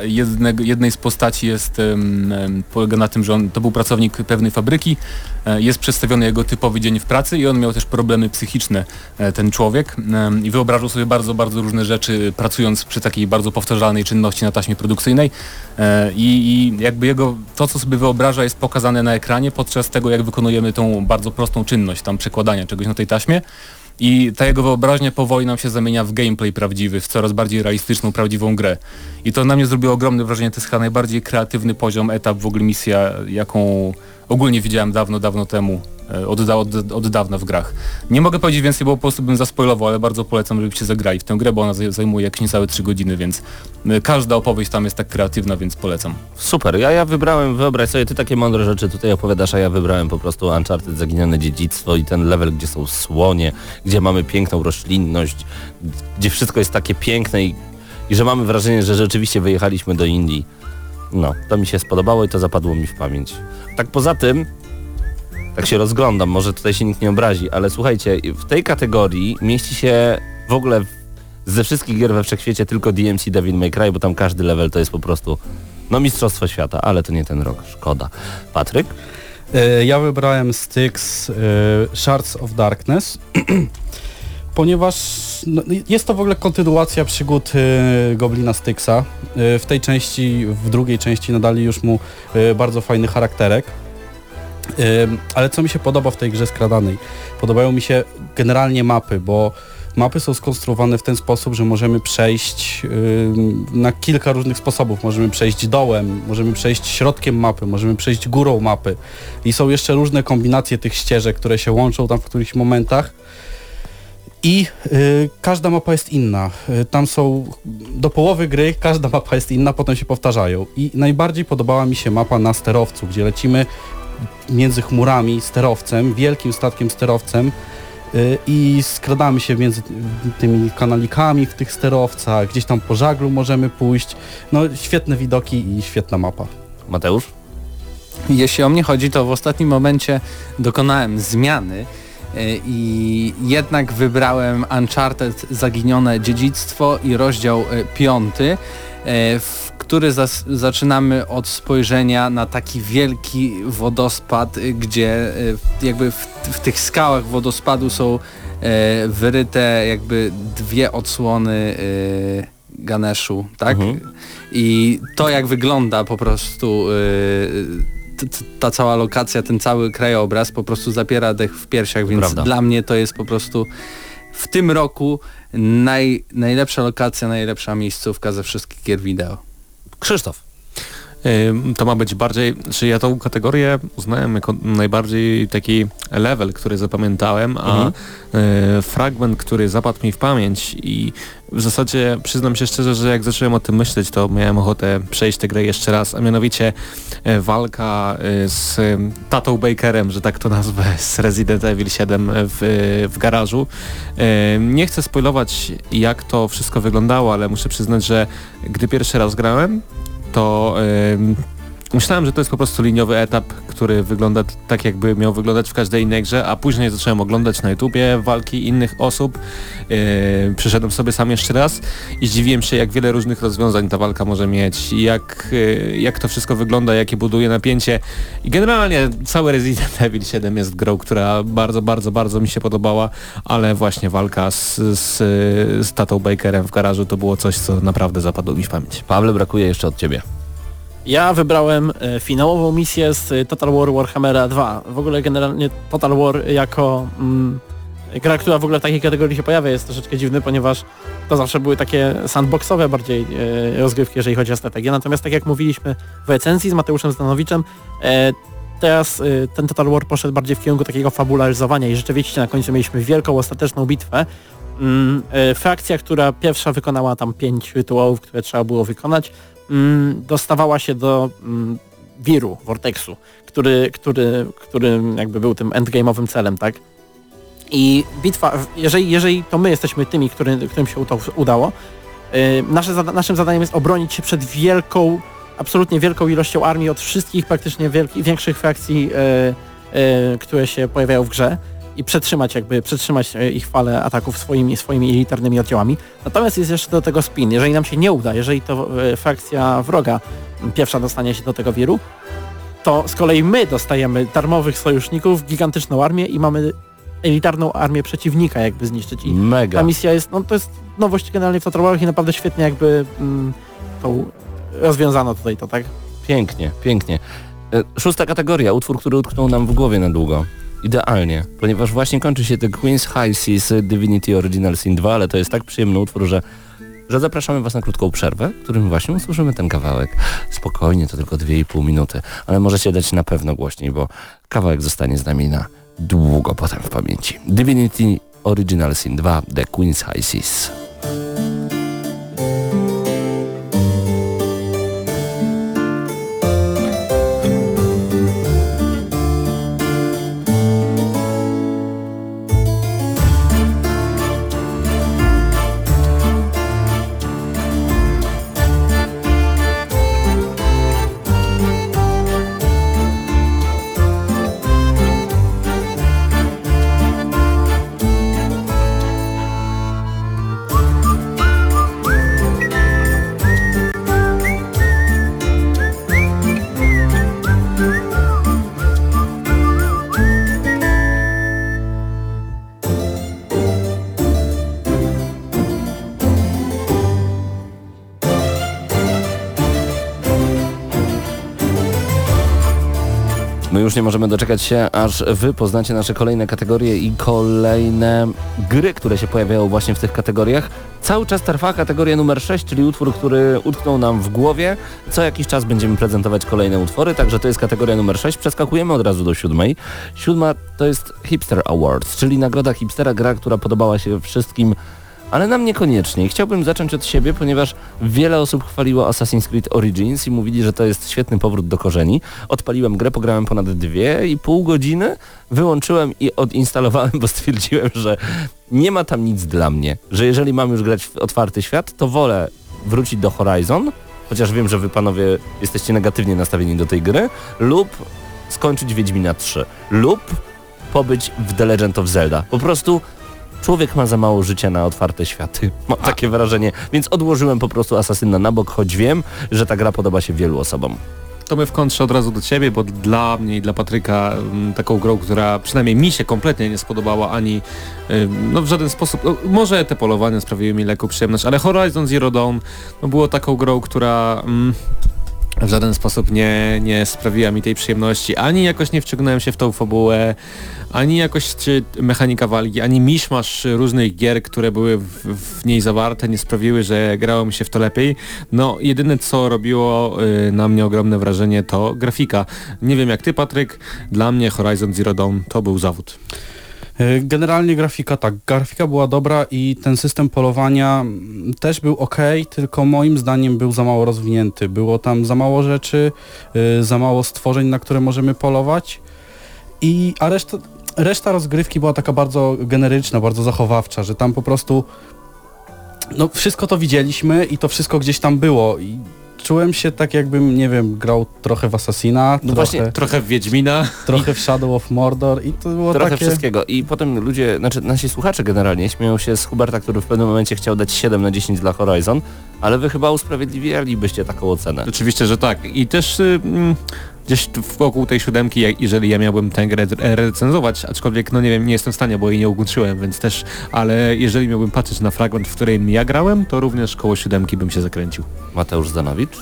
jednej z postaci jest, polega na tym, że on to był pracownik pewnej fabryki, e, jest przedstawiony jego typowy dzień w pracy i on miał też problemy psychiczne, ten człowiek i wyobrażał sobie bardzo, bardzo różne rzeczy pracując przy takiej bardzo powtarzalnej czynności na taśmie produkcyjnej i, i jakby jego, to co sobie wyobraża jest pokazane na ekranie podczas tego jak wykonujemy tą bardzo prostą czynność, tam przekładania czegoś na tej taśmie. I ta jego wyobraźnia powoli nam się zamienia w gameplay prawdziwy, w coraz bardziej realistyczną, prawdziwą grę. I to na mnie zrobiło ogromne wrażenie, to jest chyba najbardziej kreatywny poziom, etap, w ogóle misja, jaką ogólnie widziałem dawno, dawno temu, od, da- od, od dawna w grach. Nie mogę powiedzieć więcej, bo po prostu bym zaspoilował, ale bardzo polecam, żebyście zagrali w tę grę, bo ona zaj- zajmuje jakieś niecałe 3 godziny, więc e, każda opowieść tam jest tak kreatywna, więc polecam. Super, ja, ja wybrałem, wyobraź sobie, ty takie mądre rzeczy tutaj opowiadasz, a ja wybrałem po prostu Uncharted Zaginione Dziedzictwo i ten level, gdzie są słonie, gdzie mamy piękną roślinność, gdzie wszystko jest takie piękne i, i że mamy wrażenie, że rzeczywiście wyjechaliśmy do Indii. No, to mi się spodobało i to zapadło mi w pamięć. Tak poza tym, tak się rozglądam, może tutaj się nikt nie obrazi, ale słuchajcie, w tej kategorii mieści się w ogóle ze wszystkich gier we wszechświecie tylko DMC Devil May Cry, bo tam każdy level to jest po prostu no mistrzostwo świata, ale to nie ten rok, szkoda. Patryk? E, Ja wybrałem Styx e, Shards of Darkness, ponieważ no, jest to w ogóle kontynuacja przygód e, Goblina Styxa. E, W tej części, w drugiej części nadali już mu bardzo fajny charakterek. Ale co mi się podoba w tej grze skradanej? Podobają mi się generalnie mapy, bo mapy są skonstruowane w ten sposób, że możemy przejść na kilka różnych sposobów. Możemy przejść dołem, możemy przejść środkiem mapy, możemy przejść górą mapy. I są jeszcze różne kombinacje tych ścieżek, które się łączą tam w którychś momentach. I y, każda mapa jest inna. Y, tam są do połowy gry, każda mapa jest inna, potem się powtarzają. I najbardziej podobała mi się mapa na sterowcu, gdzie lecimy między chmurami sterowcem, wielkim statkiem sterowcem y, i skradamy się między tymi kanalikami w tych sterowcach, gdzieś tam po żaglu możemy pójść. No świetne widoki i świetna mapa. Mateusz? Jeśli o mnie chodzi, to w ostatnim momencie dokonałem zmiany e, i jednak wybrałem Uncharted Zaginione Dziedzictwo i rozdział e, piąty, w który zas- zaczynamy od spojrzenia na taki wielki wodospad, e, gdzie e, jakby w, w tych skałach wodospadu są e, wyryte jakby dwie odsłony e, Ganeszu, tak? Mhm. I to jak wygląda po prostu y, t- t- ta cała lokacja, ten cały krajobraz po prostu zapiera dech w piersiach, więc Prawda. dla mnie to jest po prostu w tym roku naj, najlepsza lokacja, najlepsza miejscówka ze wszystkich gier wideo. Krzysztof. To ma być bardziej, czy ja tą kategorię uznałem jako najbardziej taki level, który zapamiętałem, a Mhm. y, fragment, który zapadł mi w pamięć i w zasadzie przyznam się szczerze, że jak zacząłem o tym myśleć, to miałem ochotę przejść tę grę jeszcze raz, a mianowicie y, walka y, z Tatą Bakerem, że tak to nazwę, z Resident Evil 7 w, w garażu. Y, Nie chcę spoilować jak to wszystko wyglądało, ale muszę przyznać, że gdy pierwszy raz grałem, to myślałem, że to jest po prostu liniowy etap, który wygląda tak jakby miał wyglądać w każdej innej grze, a później zacząłem oglądać na YouTubie walki innych osób. Yy, przyszedłem sobie sam jeszcze raz i zdziwiłem się, jak wiele różnych rozwiązań ta walka może mieć, jak, yy, jak to wszystko wygląda, jakie buduje napięcie. I generalnie cały Resident Evil 7 jest grą, która bardzo, bardzo, bardzo mi się podobała, ale właśnie walka z, z, z Tatą Bakerem w garażu to było coś, co naprawdę zapadło mi w pamięć. Pawle, brakuje jeszcze od ciebie. Ja wybrałem e, finałową misję z e, Total War Warhammera 2. W ogóle generalnie Total War jako mm, gra, która w ogóle w takiej kategorii się pojawia jest troszeczkę dziwny, ponieważ to zawsze były takie sandboxowe bardziej e, rozgrywki, jeżeli chodzi o strategię. Natomiast tak jak mówiliśmy w recenzji z Mateuszem Stanowiczem, e, teraz e, ten Total War poszedł bardziej w kierunku takiego fabularyzowania i rzeczywiście na końcu mieliśmy wielką, ostateczną bitwę, mm, e, frakcja, która pierwsza wykonała tam pięć rytuałów, które trzeba było wykonać, dostawała się do mm, wiru, vortexu, który, który, który jakby był tym endgame'owym celem, tak? I bitwa, jeżeli, jeżeli to my jesteśmy tymi, który, którym się to udało, yy, nasze, naszym zadaniem jest obronić się przed wielką, absolutnie wielką ilością armii od wszystkich praktycznie wielkich, większych frakcji, yy, yy, które się pojawiają w grze i przetrzymać jakby, przetrzymać e, ich falę ataków swoimi, swoimi elitarnymi oddziałami. Natomiast jest jeszcze do tego spin. Jeżeli nam się nie uda, jeżeli to e, frakcja wroga pierwsza dostanie się do tego wiru, to z kolei my dostajemy darmowych sojuszników, gigantyczną armię i mamy elitarną armię przeciwnika jakby zniszczyć. I Mega. ta misja jest, no to jest nowość generalnie w Total i naprawdę świetnie jakby mm, tą rozwiązano tutaj to, tak? Pięknie, pięknie. E, Szósta kategoria, utwór, który utknął nam w głowie na długo. Idealnie, ponieważ właśnie kończy się The Queen's High Seas Divinity Original Sin 2, ale to jest tak przyjemny utwór, że, że zapraszamy Was na krótką przerwę, w którym właśnie usłyszymy ten kawałek. Spokojnie, to tylko 2,5 minuty, ale możecie dać na pewno głośniej, bo kawałek zostanie z nami na długo potem w pamięci. Divinity Original Sin 2 The Queen's High Seas. Już nie możemy doczekać się, aż wy poznacie nasze kolejne kategorie i kolejne gry, które się pojawiają właśnie w tych kategoriach. Cały czas trwa kategoria numer 6, czyli utwór, który utknął nam w głowie. Co jakiś czas będziemy prezentować kolejne utwory, także to jest kategoria numer 6. Przeskakujemy od razu do siódmej. Siódma to jest Hipster Awards, czyli nagroda hipstera, gra, która podobała się wszystkim ale nam niekoniecznie. I Chciałbym zacząć od siebie, ponieważ wiele osób chwaliło Assassin's Creed Origins i mówili, że to jest świetny powrót do korzeni. Odpaliłem grę, pograłem ponad dwie i pół godziny, wyłączyłem i odinstalowałem, bo stwierdziłem, że nie ma tam nic dla mnie. Że jeżeli mam już grać w otwarty świat, to wolę wrócić do Horizon, chociaż wiem, że wy panowie jesteście negatywnie nastawieni do tej gry, lub skończyć Wiedźmina 3, lub pobyć w The Legend of Zelda. Po prostu człowiek ma za mało życia na otwarte światy. Mam takie wrażenie. Więc odłożyłem po prostu Asasyna na bok, choć wiem, że ta gra podoba się wielu osobom. To my w kontrze od razu do Ciebie, bo dla mnie i dla Patryka m, taką grą, która przynajmniej mi się kompletnie nie spodobała ani y, no w żaden sposób, no, może te polowania sprawiły mi lekką przyjemność, ale Horizon Zero Dawn no, było taką grą, która mm, w żaden sposób nie, nie sprawiła mi tej przyjemności, ani jakoś nie wciągnąłem się w tą fabułę, ani jakoś czy mechanika walki, ani miszmasz różnych gier, które były w, w niej zawarte, nie sprawiły, że grało mi się w to lepiej. No, jedyne co robiło y, na mnie ogromne wrażenie to grafika. Nie wiem jak ty, Patryk, dla mnie Horizon Zero Dawn to był zawód. Y, Generalnie grafika tak, grafika była dobra i ten system polowania mm, też był ok, tylko moim zdaniem był za mało rozwinięty. Było tam za mało rzeczy, y, za mało stworzeń, na które możemy polować. I, a reszta, reszta rozgrywki była taka bardzo generyczna, bardzo zachowawcza, że tam po prostu no wszystko to widzieliśmy i to wszystko gdzieś tam było i czułem się tak jakbym, nie wiem, grał trochę w Assassina, No trochę, właśnie, Trochę w Wiedźmina. trochę w Shadow of Mordor i to było Trochę takie... wszystkiego. I potem ludzie, znaczy nasi słuchacze generalnie śmieją się z Huberta, który w pewnym momencie chciał dać 7 na 10 dla Horizon, ale wy chyba usprawiedliwialibyście taką ocenę. Oczywiście, że tak. I też y, mm, gdzieś wokół tej siódemki, jeżeli ja miałbym tę grę re- recenzować, aczkolwiek no nie wiem, nie jestem w stanie, bo jej nie ukończyłem, więc też, ale jeżeli miałbym patrzeć na fragment, w którym ja grałem, to również koło siódemki bym się zakręcił. Mateusz Zanowicz?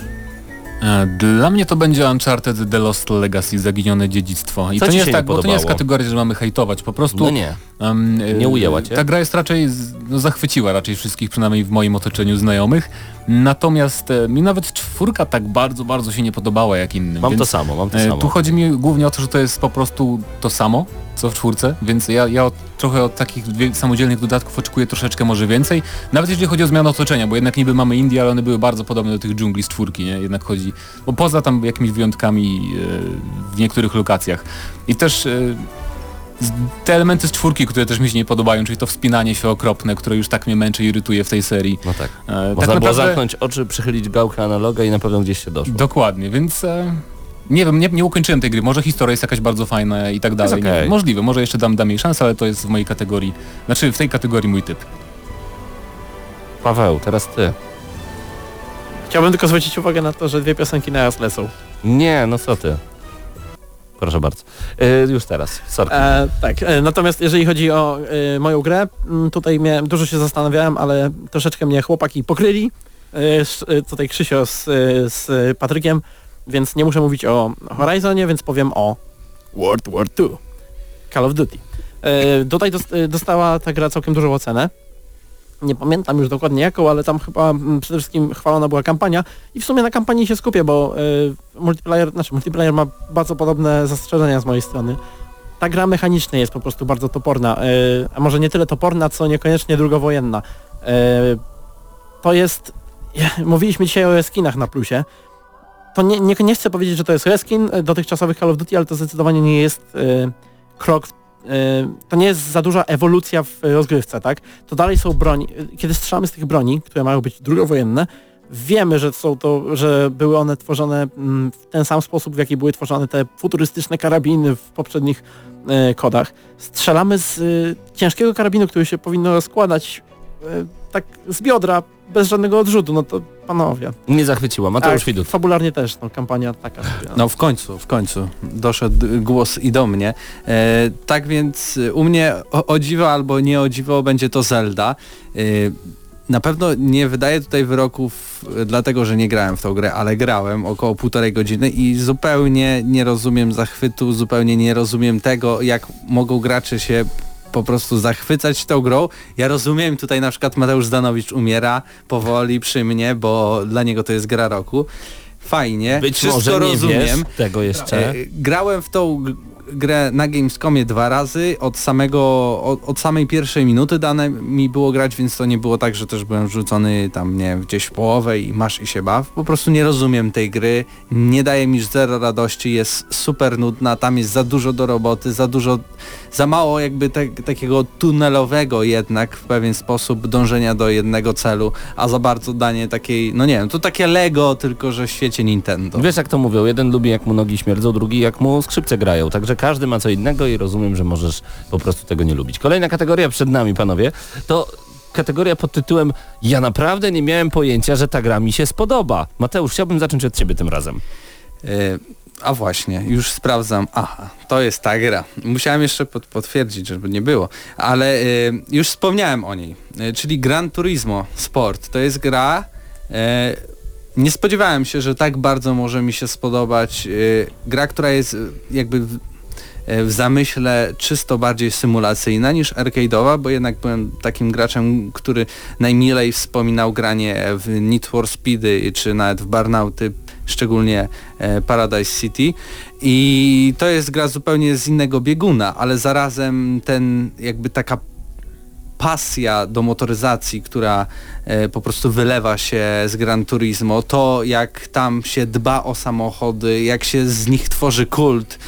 E, Dla mnie to będzie Uncharted The Lost Legacy, Zaginione Dziedzictwo. I Co to ci nie, jest się tak, nie bo to nie jest kategoria, że mamy hejtować, po prostu... No nie. e, Nie ujęła cię? Ta gra jest raczej, no, zachwyciła raczej wszystkich, przynajmniej w moim otoczeniu znajomych. Natomiast e, mi nawet czwórka tak bardzo, bardzo się nie podobała jak innym. Mam to samo, mam to e, samo. Tu chodzi mi głównie o to, że to jest po prostu to samo, co w czwórce, więc ja, ja od trochę od takich samodzielnych dodatków oczekuję troszeczkę może więcej. Nawet jeżeli chodzi o zmianę otoczenia, bo jednak niby mamy Indie, ale one były bardzo podobne do tych dżungli z czwórki, nie? Jednak chodzi, bo poza tam jakimiś wyjątkami e, w niektórych lokacjach. I też z- te elementy z czwórki, które też mi się nie podobają, czyli to wspinanie się okropne, które już tak mnie męczy i irytuje w tej serii. No tak. E, Można było zamknąć oczy, przychylić gałkę analoga i na pewno gdzieś się doszło. Dokładnie, więc e, nie wiem, nie, nie ukończyłem tej gry. Może historia jest jakaś bardzo fajna i tak dalej. Jest Nie Możliwe, może jeszcze dam, dam jej szansę, ale to jest w mojej kategorii, znaczy w tej kategorii mój typ. Paweł, teraz ty. Chciałbym tylko zwrócić uwagę na to, że dwie piosenki naraz lecą. Nie, no co ty. Proszę bardzo. Y, już teraz. Sorry. E, tak, e, natomiast jeżeli chodzi o e, moją grę, tutaj dużo się zastanawiałem, ale troszeczkę mnie chłopaki pokryli. E, e, tutaj Krzysio z, e, z Patrykiem, więc nie muszę mówić o Horizonie, więc powiem o World War II. Call of Duty. E, tutaj dos, e, dostała ta gra całkiem dużą ocenę. Nie pamiętam już dokładnie jaką, ale tam chyba mm, przede wszystkim chwalona była kampania i w sumie na kampanii się skupię, bo e, multiplayer, znaczy multiplayer ma bardzo podobne zastrzeżenia z mojej strony. Ta gra mechanicznie jest po prostu bardzo toporna, e, a może nie tyle toporna, co niekoniecznie drugowojenna. E, to jest, mówiliśmy dzisiaj o reskinach na plusie, to nie, nie, nie chcę powiedzieć, że to jest reskin e, dotychczasowych Call of Duty, ale to zdecydowanie nie jest e, krok, w- to nie jest za duża ewolucja w rozgrywce, tak? To dalej są broni, kiedy strzelamy z tych broni, które mają być drugowojenne, wiemy, że są to, że były one tworzone mm, w ten sam sposób, w jaki były tworzone te futurystyczne karabiny w poprzednich e, kodach. Strzelamy z e, ciężkiego karabinu, który się powinno rozkładać tak z biodra, bez żadnego odrzutu, no to panowie. Nie zachwyciła. Mateusz Tak, Widut. fabularnie też, no kampania taka sobie. No w końcu, w końcu doszedł głos i do mnie. E, tak więc e, u mnie o, o dziwo albo nie o dziwo będzie to Zelda. E, na pewno nie wydaję tutaj wyroków e, dlatego, że nie grałem w tą grę, ale grałem około półtorej godziny i zupełnie nie rozumiem zachwytu, zupełnie nie rozumiem tego, jak mogą gracze się po prostu zachwycać tą grą. Ja rozumiem, tutaj na przykład Mateusz Zdanowicz umiera powoli przy mnie, bo dla niego to jest gra roku. Fajnie, Być wszystko może nie rozumiem. tego jeszcze. E, Grałem w tą grę na Gamescomie dwa razy, od samego, od, od samej pierwszej minuty dane mi było grać, więc to nie było tak, że też byłem rzucony tam, nie gdzieś w połowę i masz i się baw. Po prostu nie rozumiem tej gry, nie daje mi zero radości, jest super nudna, tam jest za dużo do roboty, za dużo, za mało jakby te, takiego tunelowego jednak w pewien sposób dążenia do jednego celu, a za bardzo danie takiej, no nie wiem, to takie Lego, tylko że w świecie Nintendo. Wiesz jak to mówią, jeden lubi jak mu nogi śmierdzą, drugi jak mu skrzypce grają, także każdy ma co innego i rozumiem, że możesz po prostu tego nie lubić. Kolejna kategoria przed nami, panowie, to kategoria pod tytułem Ja naprawdę nie miałem pojęcia, że ta gra mi się spodoba. Mateusz, chciałbym zacząć od ciebie tym razem. E, A właśnie, już sprawdzam. Aha, to jest ta gra. Musiałem jeszcze pod, potwierdzić, żeby nie było, ale e, już wspomniałem o niej, e, czyli Gran Turismo Sport. To jest gra. nie spodziewałem się, że tak bardzo może mi się spodobać. gra, która jest jakby w, e, w zamyśle czysto bardziej symulacyjna niż arcade'owa, bo jednak byłem takim graczem, który najmilej wspominał granie w Need for Speedy czy nawet w Burnouty, szczególnie e, Paradise City. I to jest gra zupełnie z innego bieguna, ale zarazem ten jakby taka pasja do motoryzacji, która e, po prostu wylewa się z Gran Turismo, to jak tam się dba o samochody, jak się z nich tworzy kult,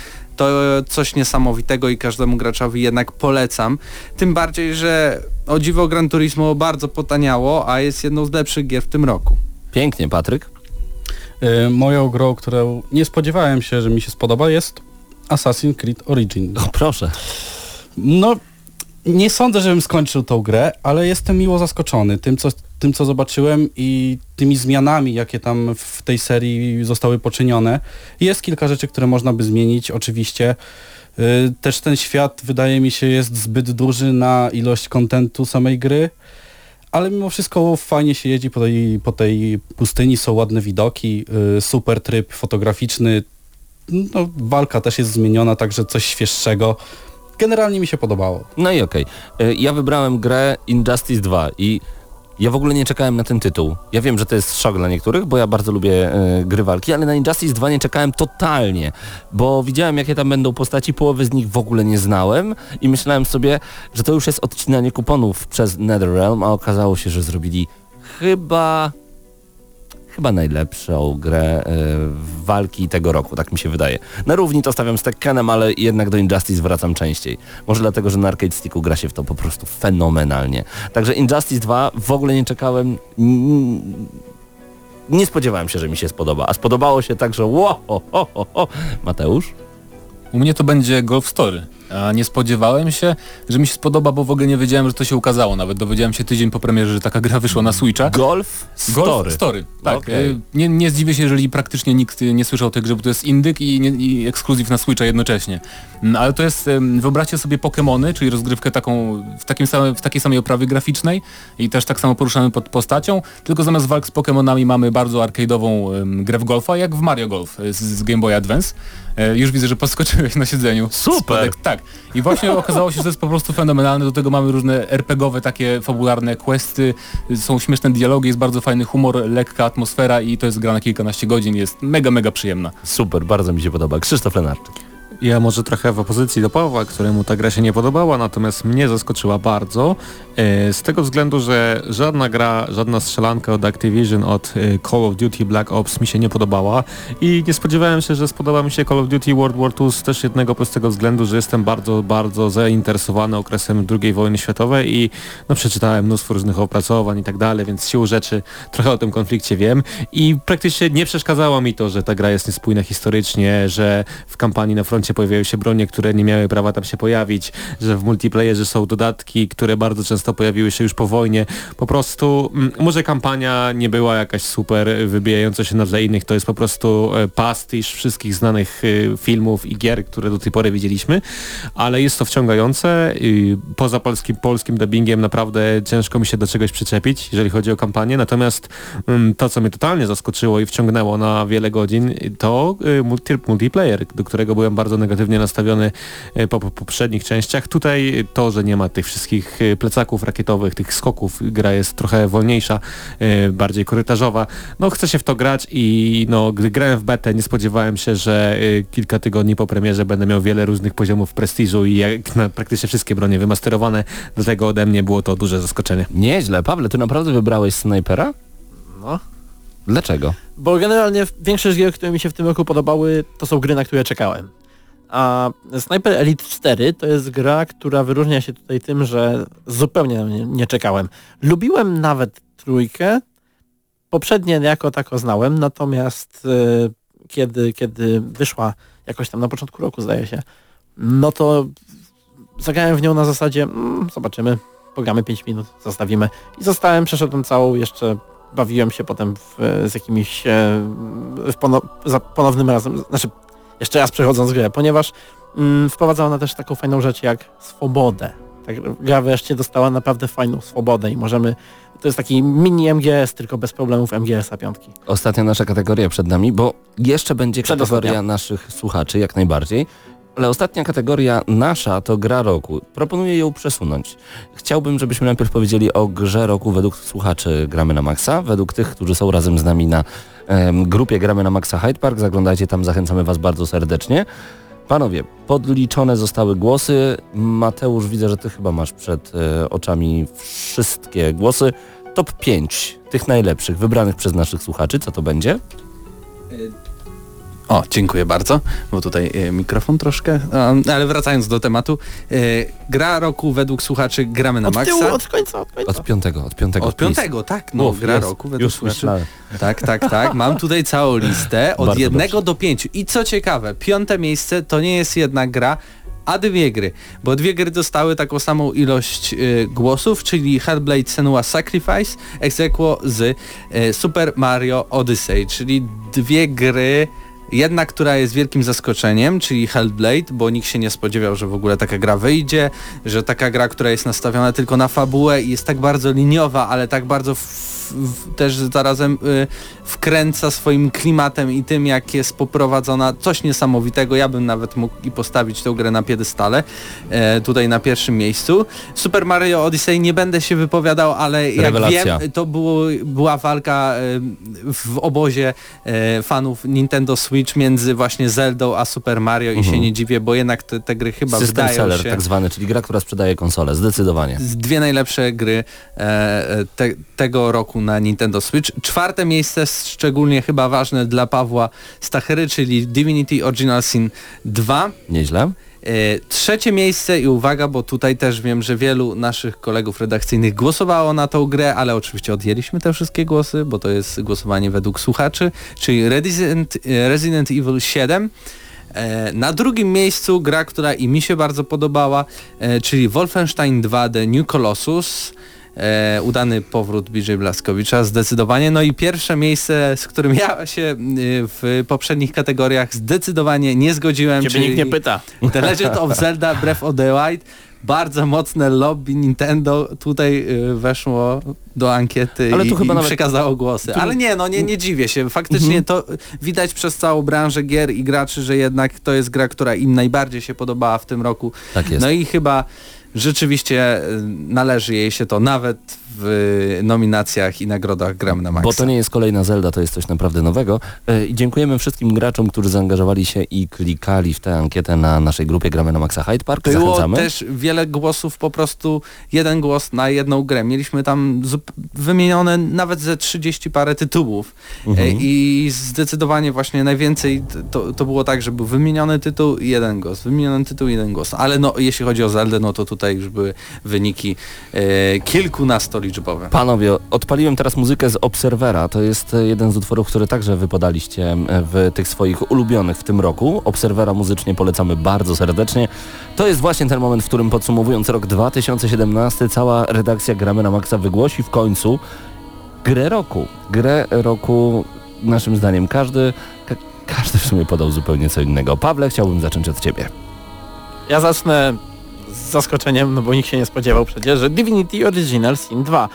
to coś niesamowitego i każdemu graczowi jednak polecam. Tym bardziej, że o dziwo Gran Turismo bardzo potaniało, a jest jedną z lepszych gier w tym roku. Pięknie, Patryk. Y, moją grą, którą nie spodziewałem się, że mi się spodoba jest Assassin's Creed Origin. O, proszę. No, nie sądzę, żebym skończył tą grę, ale jestem miło zaskoczony tym co, tym, co zobaczyłem i tymi zmianami, jakie tam w tej serii zostały poczynione. Jest kilka rzeczy, które można by zmienić, oczywiście. Y, Też ten świat, wydaje mi się, jest zbyt duży na ilość kontentu samej gry, ale mimo wszystko fajnie się jeździ po tej, po tej pustyni, są ładne widoki, y, super tryb fotograficzny, no, walka też jest zmieniona, także coś świeższego. Generalnie mi się podobało. No i okej. Y, Ja wybrałem grę Injustice 2 i Ja w ogóle nie czekałem na ten tytuł. Ja wiem, że to jest szok dla niektórych, bo ja bardzo lubię e, gry walki, ale na Injustice 2 nie czekałem totalnie, bo widziałem jakie tam będą postaci, połowy z nich w ogóle nie znałem i myślałem sobie, że to już jest odcinanie kuponów przez NetherRealm, a okazało się, że zrobili chyba chyba najlepszą grę e, walki tego roku, tak mi się wydaje. Na równi to stawiam z Tekkenem, ale jednak do Injustice wracam częściej. Może dlatego, że na Arcade Sticku gra się w to po prostu fenomenalnie. Także Injustice 2 w ogóle nie czekałem... Nie spodziewałem się, że mi się spodoba, a spodobało się tak, że wow, ho, ho, ho. Mateusz? U mnie to będzie Golf Story. A nie spodziewałem się, że mi się spodoba, bo w ogóle nie wiedziałem, że to się ukazało. Nawet dowiedziałem się tydzień po premierze, że taka gra wyszła na Switcha. Golf Story. Golf Story, tak. E, Nie, nie zdziwię się, jeżeli praktycznie nikt nie słyszał tej grze, bo to jest indyk i, nie, i ekskluzyw na Switcha jednocześnie. Mm, Ale to jest, wyobraźcie sobie Pokémony, czyli rozgrywkę taką w, takim samym, w takiej samej oprawie graficznej i też tak samo poruszamy pod postacią, tylko zamiast walk z Pokémonami mamy bardzo arcade'ową grę w golfa, jak w Mario Golf e, z, z Game Boy Advance. E, Już widzę, że podskoczyłeś na siedzeniu. Super. Spodek, tak. I właśnie okazało się, że to jest po prostu fenomenalne. Do tego mamy różne RPGowe, takie fabularne questy, są śmieszne dialogi, jest bardzo fajny humor, lekka atmosfera i to jest gra na kilkanaście godzin, jest mega, mega przyjemna. Super, bardzo mi się podoba. Krzysztof Lenarczyk. Ja może trochę w opozycji do Pawła, któremu ta gra się nie podobała, natomiast mnie zaskoczyła bardzo. E, Z tego względu, że żadna gra, żadna strzelanka od Activision, od e, Call of Duty Black Ops mi się nie podobała i nie spodziewałem się, że spodoba mi się Call of Duty World War II z też jednego prostego względu, że jestem bardzo, bardzo zainteresowany okresem II wojny światowej i no, przeczytałem mnóstwo różnych opracowań i tak dalej, więc siłą rzeczy trochę o tym konflikcie wiem i praktycznie nie przeszkadzało mi to, że ta gra jest niespójna historycznie, że w kampanii na froncie pojawiają się bronie, które nie miały prawa tam się pojawić, że w multiplayerze są dodatki, które bardzo często pojawiły się już po wojnie. Po prostu mm, może kampania nie była jakaś super wybijająca się na tle innych, to jest po prostu e, pastisz wszystkich znanych e, filmów i gier, które do tej pory widzieliśmy, ale jest to wciągające. Poza polskim, polskim dubbingiem naprawdę ciężko mi się do czegoś przyczepić, jeżeli chodzi o kampanię, natomiast mm, to, co mnie totalnie zaskoczyło i wciągnęło na wiele godzin, to multi, multiplayer, do którego byłem bardzo negatywnie nastawiony po, po poprzednich częściach. Tutaj to, że nie ma tych wszystkich y, plecaków rakietowych, tych skoków, gra jest trochę wolniejsza, y, bardziej korytarzowa. No chce się w to grać i no, gdy grałem w betę, nie spodziewałem się, że y, kilka tygodni po premierze będę miał wiele różnych poziomów prestiżu i jak na praktycznie wszystkie bronie wymasterowane. Dlatego ode mnie było to duże zaskoczenie. Nieźle. Pawle, ty naprawdę wybrałeś snajpera? No. Dlaczego? Bo generalnie większość gier, które mi się w tym roku podobały, to są gry, na które czekałem. A Sniper Elite 4 to jest gra, która wyróżnia się tutaj tym, że zupełnie na mnie nie czekałem. Lubiłem nawet trójkę, poprzednie jako tako znałem, natomiast e, kiedy, kiedy wyszła jakoś tam na początku roku zdaje się, no to zagrałem w nią na zasadzie mm, zobaczymy, pogramy 5 minut, zostawimy i zostałem, przeszedłem całą, jeszcze bawiłem się potem w, z jakimiś e, w pono, za ponownym razem, znaczy jeszcze raz przechodząc grę, ponieważ mm, wprowadza ona też taką fajną rzecz jak swobodę. Tak, gra wreszcie dostała naprawdę fajną swobodę i możemy, to jest taki mini MGS, tylko bez problemów MGS-a piątki. Ostatnia nasza kategoria przed nami, bo jeszcze będzie kategoria naszych słuchaczy, jak najbardziej. Ale ostatnia kategoria nasza to gra roku. Proponuję ją przesunąć. Chciałbym, żebyśmy najpierw powiedzieli o grze roku według słuchaczy Gramy na Maxa, według tych, którzy są razem z nami na grupie Gramy na Maxa Hyde Park. Zaglądajcie tam, zachęcamy Was bardzo serdecznie. Panowie, podliczone zostały głosy. Mateusz, widzę, że Ty chyba masz przed e, oczami wszystkie głosy. Top 5 tych najlepszych, wybranych przez naszych słuchaczy. Co to będzie? O, dziękuję bardzo, bo tutaj e, mikrofon troszkę, a, ale wracając do tematu. E, gra roku według słuchaczy gramy na Od maksa. tyłu, od końca, od końca. Od piątego, od piątego. Od piątego, tak, no, Mów, gra jest. roku według Już słuchaczy. myślałem. Tak, tak, tak. Mam tutaj całą listę od Bardzo jednego dobrze. do pięciu. I co ciekawe, piąte miejsce to nie jest jedna gra, a dwie gry, bo dwie gry dostały taką samą ilość y, głosów, czyli Hellblade Senua Sacrifice ex aequo z y, Super Mario Odyssey, czyli dwie gry Jedna, która jest wielkim zaskoczeniem, czyli Hellblade, bo nikt się nie spodziewał, że w ogóle taka gra wyjdzie, że taka gra, która jest nastawiona tylko na fabułę i jest tak bardzo liniowa, ale tak bardzo w, też zarazem y, wkręca swoim klimatem i tym jak jest poprowadzona coś niesamowitego. Ja bym nawet mógł i postawić tę grę na piedestale e, tutaj na pierwszym miejscu. Super Mario Odyssey nie będę się wypowiadał, ale jak Rewelacja. wiem to było, była walka e, w obozie e, fanów Nintendo Switch między właśnie Zeldą a Super Mario i się nie dziwię, bo jednak te, te gry chyba System wydają seller się tak zwany, czyli gra, która sprzedaje konsole, zdecydowanie. dwie najlepsze gry e, e, te, tego roku na Nintendo Switch. Czwarte miejsce szczególnie chyba ważne dla Pawła Stachery, czyli Divinity Original Sin 2. Nieźle. E, Trzecie miejsce i uwaga, bo tutaj też wiem, że wielu naszych kolegów redakcyjnych głosowało na tą grę, ale oczywiście odjęliśmy te wszystkie głosy, bo to jest głosowanie według słuchaczy, czyli Resident, e, Resident Evil 7. E, Na drugim miejscu gra, która i mi się bardzo podobała, czyli Wolfenstein 2 The New Colossus. E, udany powrót BJ Blaskowicza zdecydowanie. No i pierwsze miejsce, z którym ja się y, w poprzednich kategoriach zdecydowanie nie zgodziłem. Ciebie nikt nie pyta. The Legend of Zelda Breath of the Wild. Bardzo mocne lobby Nintendo tutaj y, weszło do ankiety Ale i, tu chyba i nawet- przekazało głosy. Ale nie, no nie, nie dziwię się. Faktycznie Mhm. to widać przez całą branżę gier i graczy, że jednak to jest gra, która im najbardziej się podobała w tym roku. Tak jest. No i chyba rzeczywiście y, należy jej się to nawet w nominacjach i nagrodach Gram na Maxa. Bo to nie jest kolejna Zelda, to jest coś naprawdę nowego. E, I dziękujemy wszystkim graczom, którzy zaangażowali się i klikali w tę ankietę na naszej grupie Gramy na Maxa Hyde Park. Było Zachęcamy. też wiele głosów, po prostu jeden głos na jedną grę. Mieliśmy tam wymienione nawet ze 30 parę tytułów Mhm. e, i zdecydowanie właśnie najwięcej to, to było tak, że był wymieniony tytuł i jeden głos, wymieniony tytuł i jeden głos. Ale no jeśli chodzi o Zeldę, no to tutaj już były wyniki e, kilkunastoliczbowe. Panowie, odpaliłem teraz muzykę z Obserwera. To jest e, jeden z utworów, który także wypodaliście e, w tych swoich ulubionych w tym roku. Obserwera muzycznie polecamy bardzo serdecznie. To jest właśnie ten moment, w którym podsumowując rok 2017, cała redakcja Gramy na Maxa wygłosi w końcu grę roku. Grę roku, naszym zdaniem, każdy, ka każdy w sumie podał zupełnie co innego. Pawle, chciałbym zacząć od Ciebie. Ja zacznę zaskoczeniem, no bo nikt się nie spodziewał przecież, że Divinity Original Sin 2.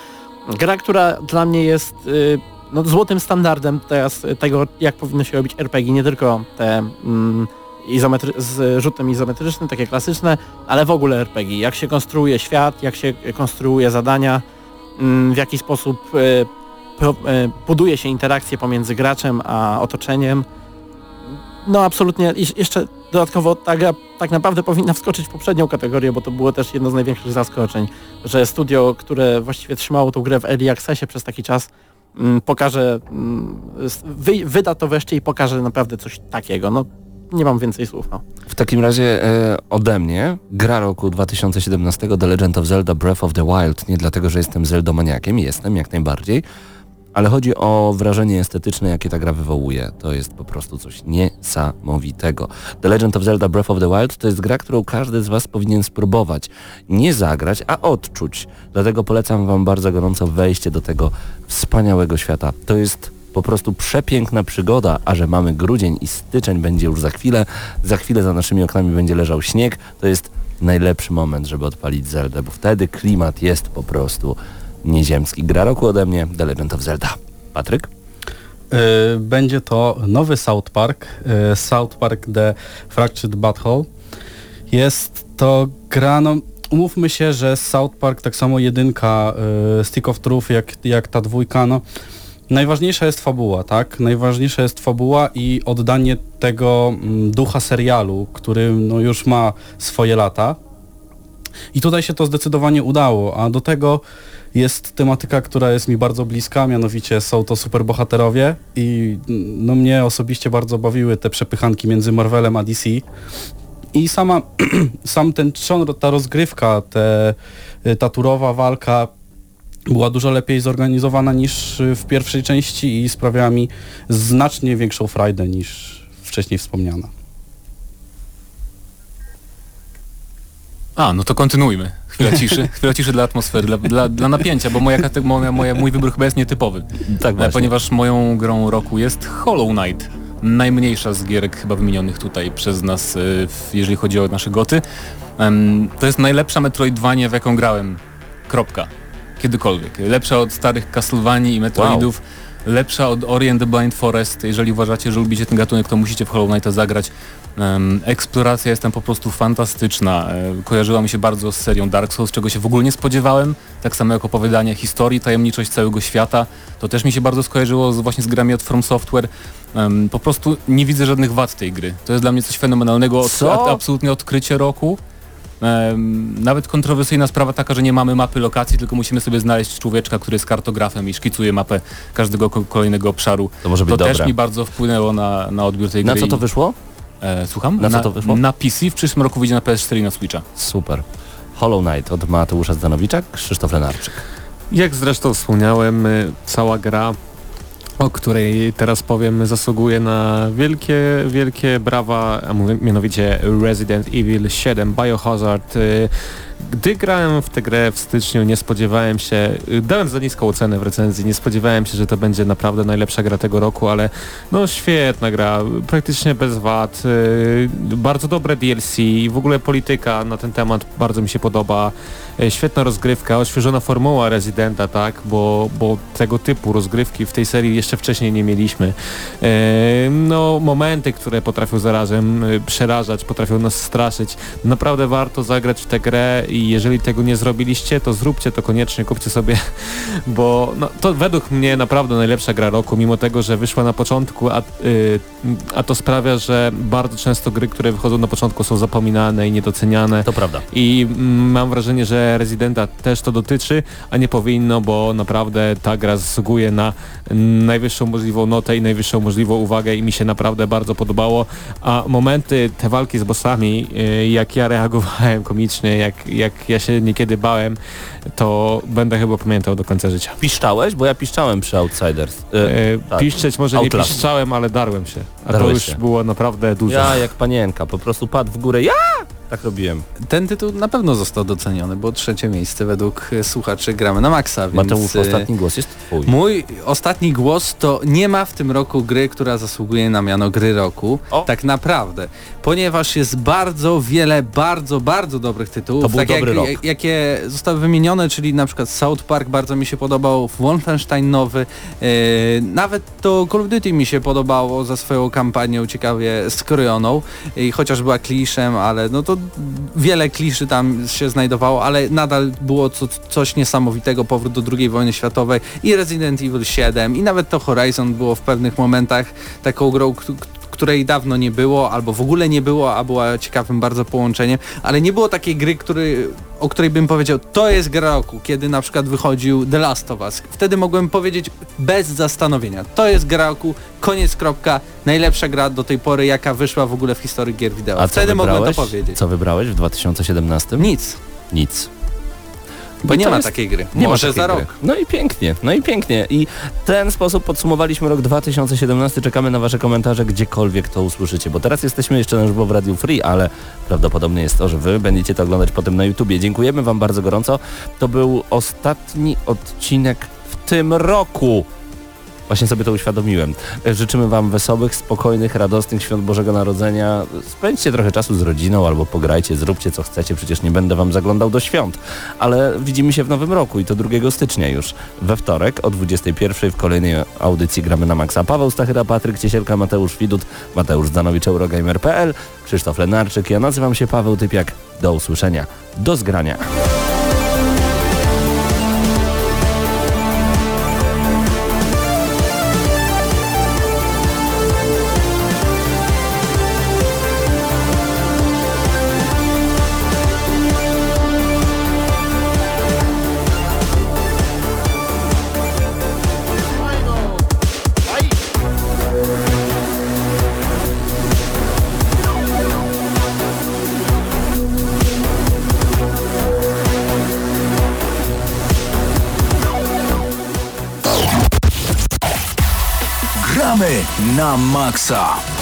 Gra, która dla mnie jest y, no, złotym standardem teraz tego, jak powinno się robić RPG, nie tylko te mm, izometry z rzutem izometrycznym, takie klasyczne, ale w ogóle RPG. Jak się konstruuje świat, jak się konstruuje zadania, mm, w jaki sposób y, pro, y, buduje się interakcje pomiędzy graczem a otoczeniem. No absolutnie. Jeszcze dodatkowo ta gra tak naprawdę powinna wskoczyć w poprzednią kategorię, bo to było też jedno z największych zaskoczeń, że studio, które właściwie trzymało tą grę w Early Accessie przez taki czas, mm, pokaże, mm, wy, wyda to wreszcie i pokaże naprawdę coś takiego. No nie mam więcej słów. No. W takim razie e, ode mnie gra roku 2017 The Legend of Zelda Breath of the Wild. Nie dlatego, że jestem Zeldomaniakiem, jestem jak najbardziej, ale chodzi o wrażenie estetyczne, jakie ta gra wywołuje. To jest po prostu coś niesamowitego. The Legend of Zelda Breath of the Wild to jest gra, którą każdy z Was powinien spróbować. Nie zagrać, a odczuć. Dlatego polecam Wam bardzo gorąco wejście do tego wspaniałego świata. To jest po prostu przepiękna przygoda, a że mamy grudzień i styczeń będzie już za chwilę, za chwilę za naszymi oknami będzie leżał śnieg, to jest najlepszy moment, żeby odpalić Zeldę, bo wtedy klimat jest po prostu nieziemski. Gra roku ode mnie, The Legend of Zelda. Patryk? Y, Będzie to nowy South Park, y, South Park The Fractured Butthole. Jest to gra, no umówmy się, że South Park, tak samo jedynka y, Stick of Truth, jak, jak ta dwójka, no najważniejsza jest fabuła, tak? Najważniejsza jest fabuła i oddanie tego mm, ducha serialu, który no, już ma swoje lata. I tutaj się to zdecydowanie udało, a do tego jest tematyka, która jest mi bardzo bliska, mianowicie są to superbohaterowie i no mnie osobiście bardzo bawiły te przepychanki między Marvelem a DC. I sama, sam ten trzon, ta rozgrywka, te, ta turowa walka była dużo lepiej zorganizowana niż w pierwszej części i sprawiała mi znacznie większą frajdę niż wcześniej wspomniana. A, no to kontynuujmy. Chwila ciszy, chwila ciszy dla atmosfery, dla, dla, dla napięcia, bo moja, moja, moja, mój wybór chyba jest nietypowy. Tak E, Ponieważ moją grą roku jest Hollow Knight. Najmniejsza z gierek chyba wymienionych tutaj przez nas, e, jeżeli chodzi o nasze goty. To jest najlepsza Metroidvania, w jaką grałem. Kropka. kiedykolwiek. Lepsza od starych Castlevanii i Metroidów, lepsza od Ori and the Blind Forest. Jeżeli uważacie, że lubicie ten gatunek, to musicie w Hollow Knighta zagrać. Eksploracja jest tam po prostu fantastyczna. E, kojarzyła mi się bardzo z serią Dark Souls, czego się w ogóle nie spodziewałem. Tak samo jak opowiadanie historii, tajemniczość całego świata. To też mi się bardzo skojarzyło z, właśnie z grami od From Software. Po prostu nie widzę żadnych wad tej gry. To jest dla mnie coś fenomenalnego, Co? absolutnie odkrycie roku. Nawet kontrowersyjna sprawa taka, że nie mamy mapy lokacji, tylko musimy sobie znaleźć człowieczka, który jest kartografem i szkicuje mapę każdego ko- kolejnego obszaru. To może być To dobre. też mi bardzo wpłynęło na, na odbiór tej Na gry. co to wyszło? E, słucham? Na co to wyszło? Na PC w przyszłym roku wyjdzie na PS4 i na Switcha. Super. Hollow Knight od Mateusza Zdanowicza, Krzysztof Lenarczyk. Jak zresztą wspomniałem, y, cała gra, o której teraz powiem, zasługuje na wielkie, wielkie brawa, a mówię- mianowicie Resident Evil 7 Biohazard. Y, Gdy grałem w tę grę w styczniu, nie spodziewałem się, y, dałem za niską ocenę w recenzji, nie spodziewałem się, że to będzie naprawdę najlepsza gra tego roku, ale no świetna gra, praktycznie bez wad, y, bardzo dobre DLC, w ogóle polityka na ten temat bardzo mi się podoba, świetna rozgrywka, oświeżona formuła Residenta, tak, bo, bo tego typu rozgrywki w tej serii jeszcze wcześniej nie mieliśmy. Y, No momenty, które potrafią zarazem y, przerażać, potrafią nas straszyć, naprawdę warto zagrać w tę grę i jeżeli tego nie zrobiliście, to zróbcie to koniecznie, kupcie sobie, bo no, to według mnie naprawdę najlepsza gra roku, mimo tego, że wyszła na początku, a, a to sprawia, że bardzo często gry, które wychodzą na początku są zapominane i niedoceniane. To prawda. I mm, mam wrażenie, że Residenta też to dotyczy, a nie powinno, bo naprawdę ta gra zasługuje na najwyższą możliwą notę i najwyższą możliwą uwagę i mi się naprawdę bardzo podobało. A momenty, te walki z bossami, y, jak ja reagowałem komicznie, jak, jak ja się niekiedy bałem, to będę chyba pamiętał do końca życia. Piszczałeś? Bo ja piszczałem przy Outsiders. E, E, tak. Piszczeć może Outlast. nie piszczałem, ale darłem się. A Darłeś to już się. było naprawdę dużo. ja jak panienka, po prostu padł w górę. Ja! Tak robiłem. Ten tytuł na pewno został doceniony, bo trzecie miejsce według słuchaczy gramy na maksa, więc... Mateusz, e, ostatni głos jest twój. Mój ostatni głos to nie ma w tym roku gry, która zasługuje na miano gry roku. O. Tak naprawdę. Ponieważ jest bardzo wiele, bardzo, bardzo dobrych tytułów. To był tak dobry jak, rok. jak- Jakie zostały wymienione, czyli na przykład South Park bardzo mi się podobał, Wolfenstein nowy. e, nawet to Call of Duty mi się podobało za swoją kampanią ciekawie skrojoną. I chociaż była kliszem, ale no to wiele kliszy tam się znajdowało, ale nadal było co, coś niesamowitego, powrót do II wojny światowej i Resident Evil 7 i nawet to Horizon było w pewnych momentach taką grą, której dawno nie było, albo w ogóle nie było, a była ciekawym bardzo połączeniem, ale nie było takiej gry, który, o której bym powiedział, to jest gra roku, kiedy na przykład wychodził The Last of Us. Wtedy mogłem powiedzieć bez zastanowienia, to jest gra roku, koniec, kropka, najlepsza gra do tej pory, jaka wyszła w ogóle w historii gier wideo. A Wtedy mogłem to powiedzieć. Co wybrałeś w 2017? Nic, Nic. Bo nie ma jest- takiej gry. Nie Może ma za rok. gry. No i pięknie, no i pięknie. I w ten sposób podsumowaliśmy rok 2017. Czekamy na Wasze komentarze, gdziekolwiek to usłyszycie, bo teraz jesteśmy jeszcze na żywo w Radiu Free, ale prawdopodobnie jest to, że Wy będziecie to oglądać potem na YouTubie. Dziękujemy Wam bardzo gorąco. To był ostatni odcinek w tym roku. Właśnie sobie to uświadomiłem. Życzymy Wam wesołych, spokojnych, radosnych świąt Bożego Narodzenia. Spędźcie trochę czasu z rodziną albo pograjcie, zróbcie co chcecie, przecież nie będę Wam zaglądał do świąt. Ale widzimy się w nowym roku i to 2 stycznia już. We wtorek o 21 w kolejnej audycji gramy na Maxa. Paweł Stachyra, Patryk Ciesielka, Mateusz Widut, Mateusz Zdanowicz, Eurogamer.pl, Krzysztof Lenarczyk. Ja nazywam się Paweł Typiak. Do usłyszenia. Do zgrania. Gramy na maksa.